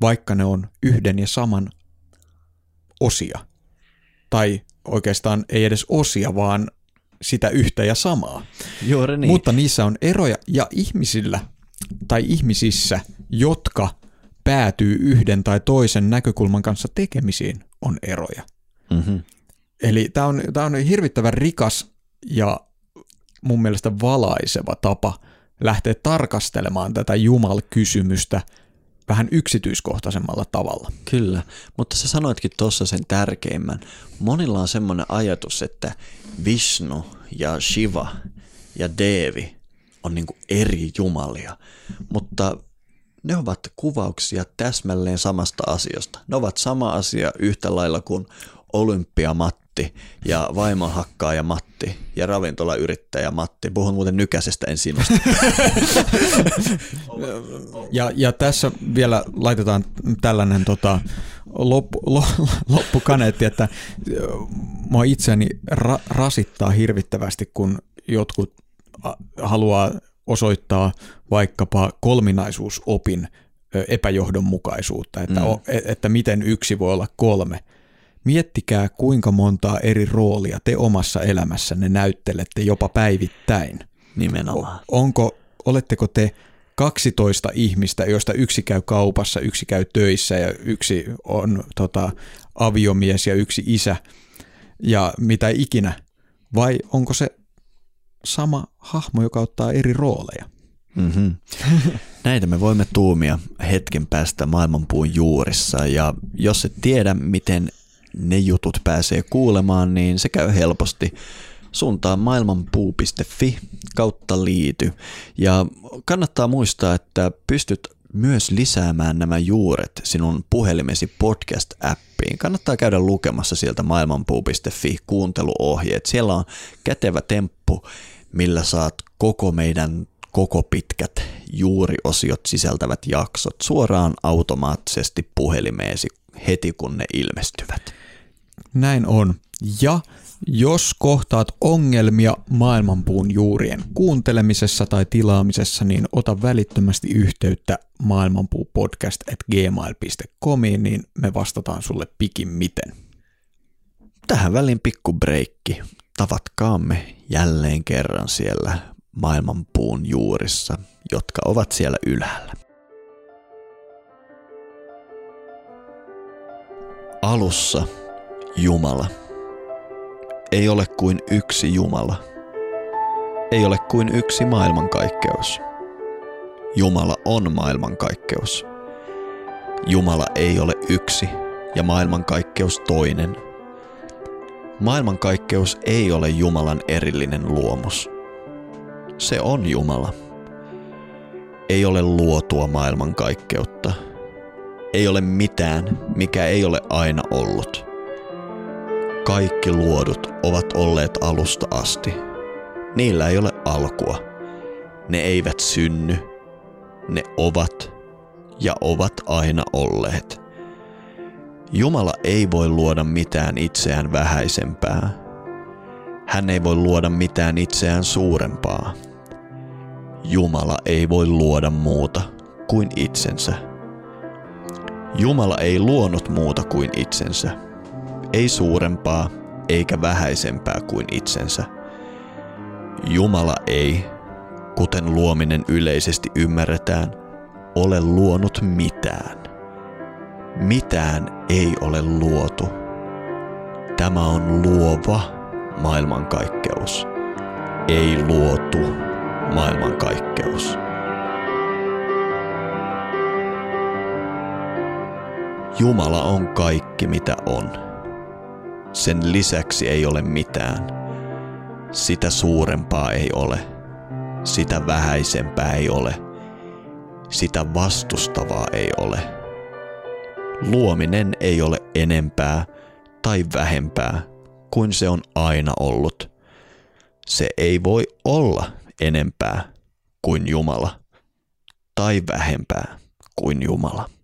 vaikka ne on yhden ja saman osia. Tai oikeastaan ei edes osia, vaan sitä yhtä ja samaa. Juuri niin. Mutta niissä on eroja ja ihmisillä tai ihmisissä, jotka päätyy yhden tai toisen näkökulman kanssa tekemisiin, on eroja. Mm-hmm. Eli tämä on, tää on hirvittävän rikas ja mun mielestä valaiseva tapa lähteä tarkastelemaan tätä Jumal-kysymystä vähän yksityiskohtaisemmalla tavalla. Kyllä, mutta sä sanoitkin tuossa sen tärkeimmän. Monilla on semmoinen ajatus, että Vishnu ja Shiva ja Devi on niin eri jumalia, mutta ne ovat kuvauksia täsmälleen samasta asiasta. Ne ovat sama asia yhtä lailla kuin olympiamatti ja vaimonhakkaaja Matti ja ravintolayrittäjä Matti. Puhun muuten nykäisestä en sinusta. *laughs* ja, ja tässä vielä laitetaan tällainen tota, loppu, loppukaneetti, että mua itseäni ra, rasittaa hirvittävästi, kun jotkut haluaa osoittaa vaikkapa kolminaisuusopin epäjohdonmukaisuutta, että, mm. o, e, että miten yksi voi olla kolme – Miettikää, kuinka montaa eri roolia te omassa elämässänne näyttelette jopa päivittäin. Nimenomaan. Onko, oletteko te 12 ihmistä, joista yksi käy kaupassa, yksi käy töissä ja yksi on tota, aviomies ja yksi isä ja mitä ikinä? Vai onko se sama hahmo, joka ottaa eri rooleja? Mm-hmm. *laughs* Näitä me voimme tuumia hetken päästä maailmanpuun juurissa ja jos et tiedä, miten ne jutut pääsee kuulemaan, niin se käy helposti suuntaan maailmanpuu.fi kautta liity. Ja kannattaa muistaa, että pystyt myös lisäämään nämä juuret sinun puhelimesi podcast-appiin. Kannattaa käydä lukemassa sieltä maailmanpuu.fi kuunteluohjeet. Siellä on kätevä temppu, millä saat koko meidän koko pitkät juuriosiot sisältävät jaksot suoraan automaattisesti puhelimeesi heti kun ne ilmestyvät. Näin on. Ja jos kohtaat ongelmia maailmanpuun juurien kuuntelemisessa tai tilaamisessa, niin ota välittömästi yhteyttä maailmanpuupodcast.gmail.comiin, niin me vastataan sulle pikimmiten. Tähän väliin pikku breikki. Tavatkaamme jälleen kerran siellä maailmanpuun juurissa, jotka ovat siellä ylhäällä. Alussa Jumala. Ei ole kuin yksi Jumala. Ei ole kuin yksi maailmankaikkeus. Jumala on maailmankaikkeus. Jumala ei ole yksi ja maailmankaikkeus toinen. Maailmankaikkeus ei ole Jumalan erillinen luomus. Se on Jumala. Ei ole luotua maailmankaikkeutta. Ei ole mitään, mikä ei ole aina ollut. Kaikki luodut ovat olleet alusta asti. Niillä ei ole alkua. Ne eivät synny. Ne ovat ja ovat aina olleet. Jumala ei voi luoda mitään itseään vähäisempää. Hän ei voi luoda mitään itseään suurempaa. Jumala ei voi luoda muuta kuin itsensä. Jumala ei luonut muuta kuin itsensä. Ei suurempaa eikä vähäisempää kuin itsensä. Jumala ei, kuten luominen yleisesti ymmärretään, ole luonut mitään. Mitään ei ole luotu. Tämä on luova maailmankaikkeus. Ei luotu maailmankaikkeus. Jumala on kaikki mitä on. Sen lisäksi ei ole mitään. Sitä suurempaa ei ole. Sitä vähäisempää ei ole. Sitä vastustavaa ei ole. Luominen ei ole enempää tai vähempää kuin se on aina ollut. Se ei voi olla enempää kuin Jumala tai vähempää kuin Jumala.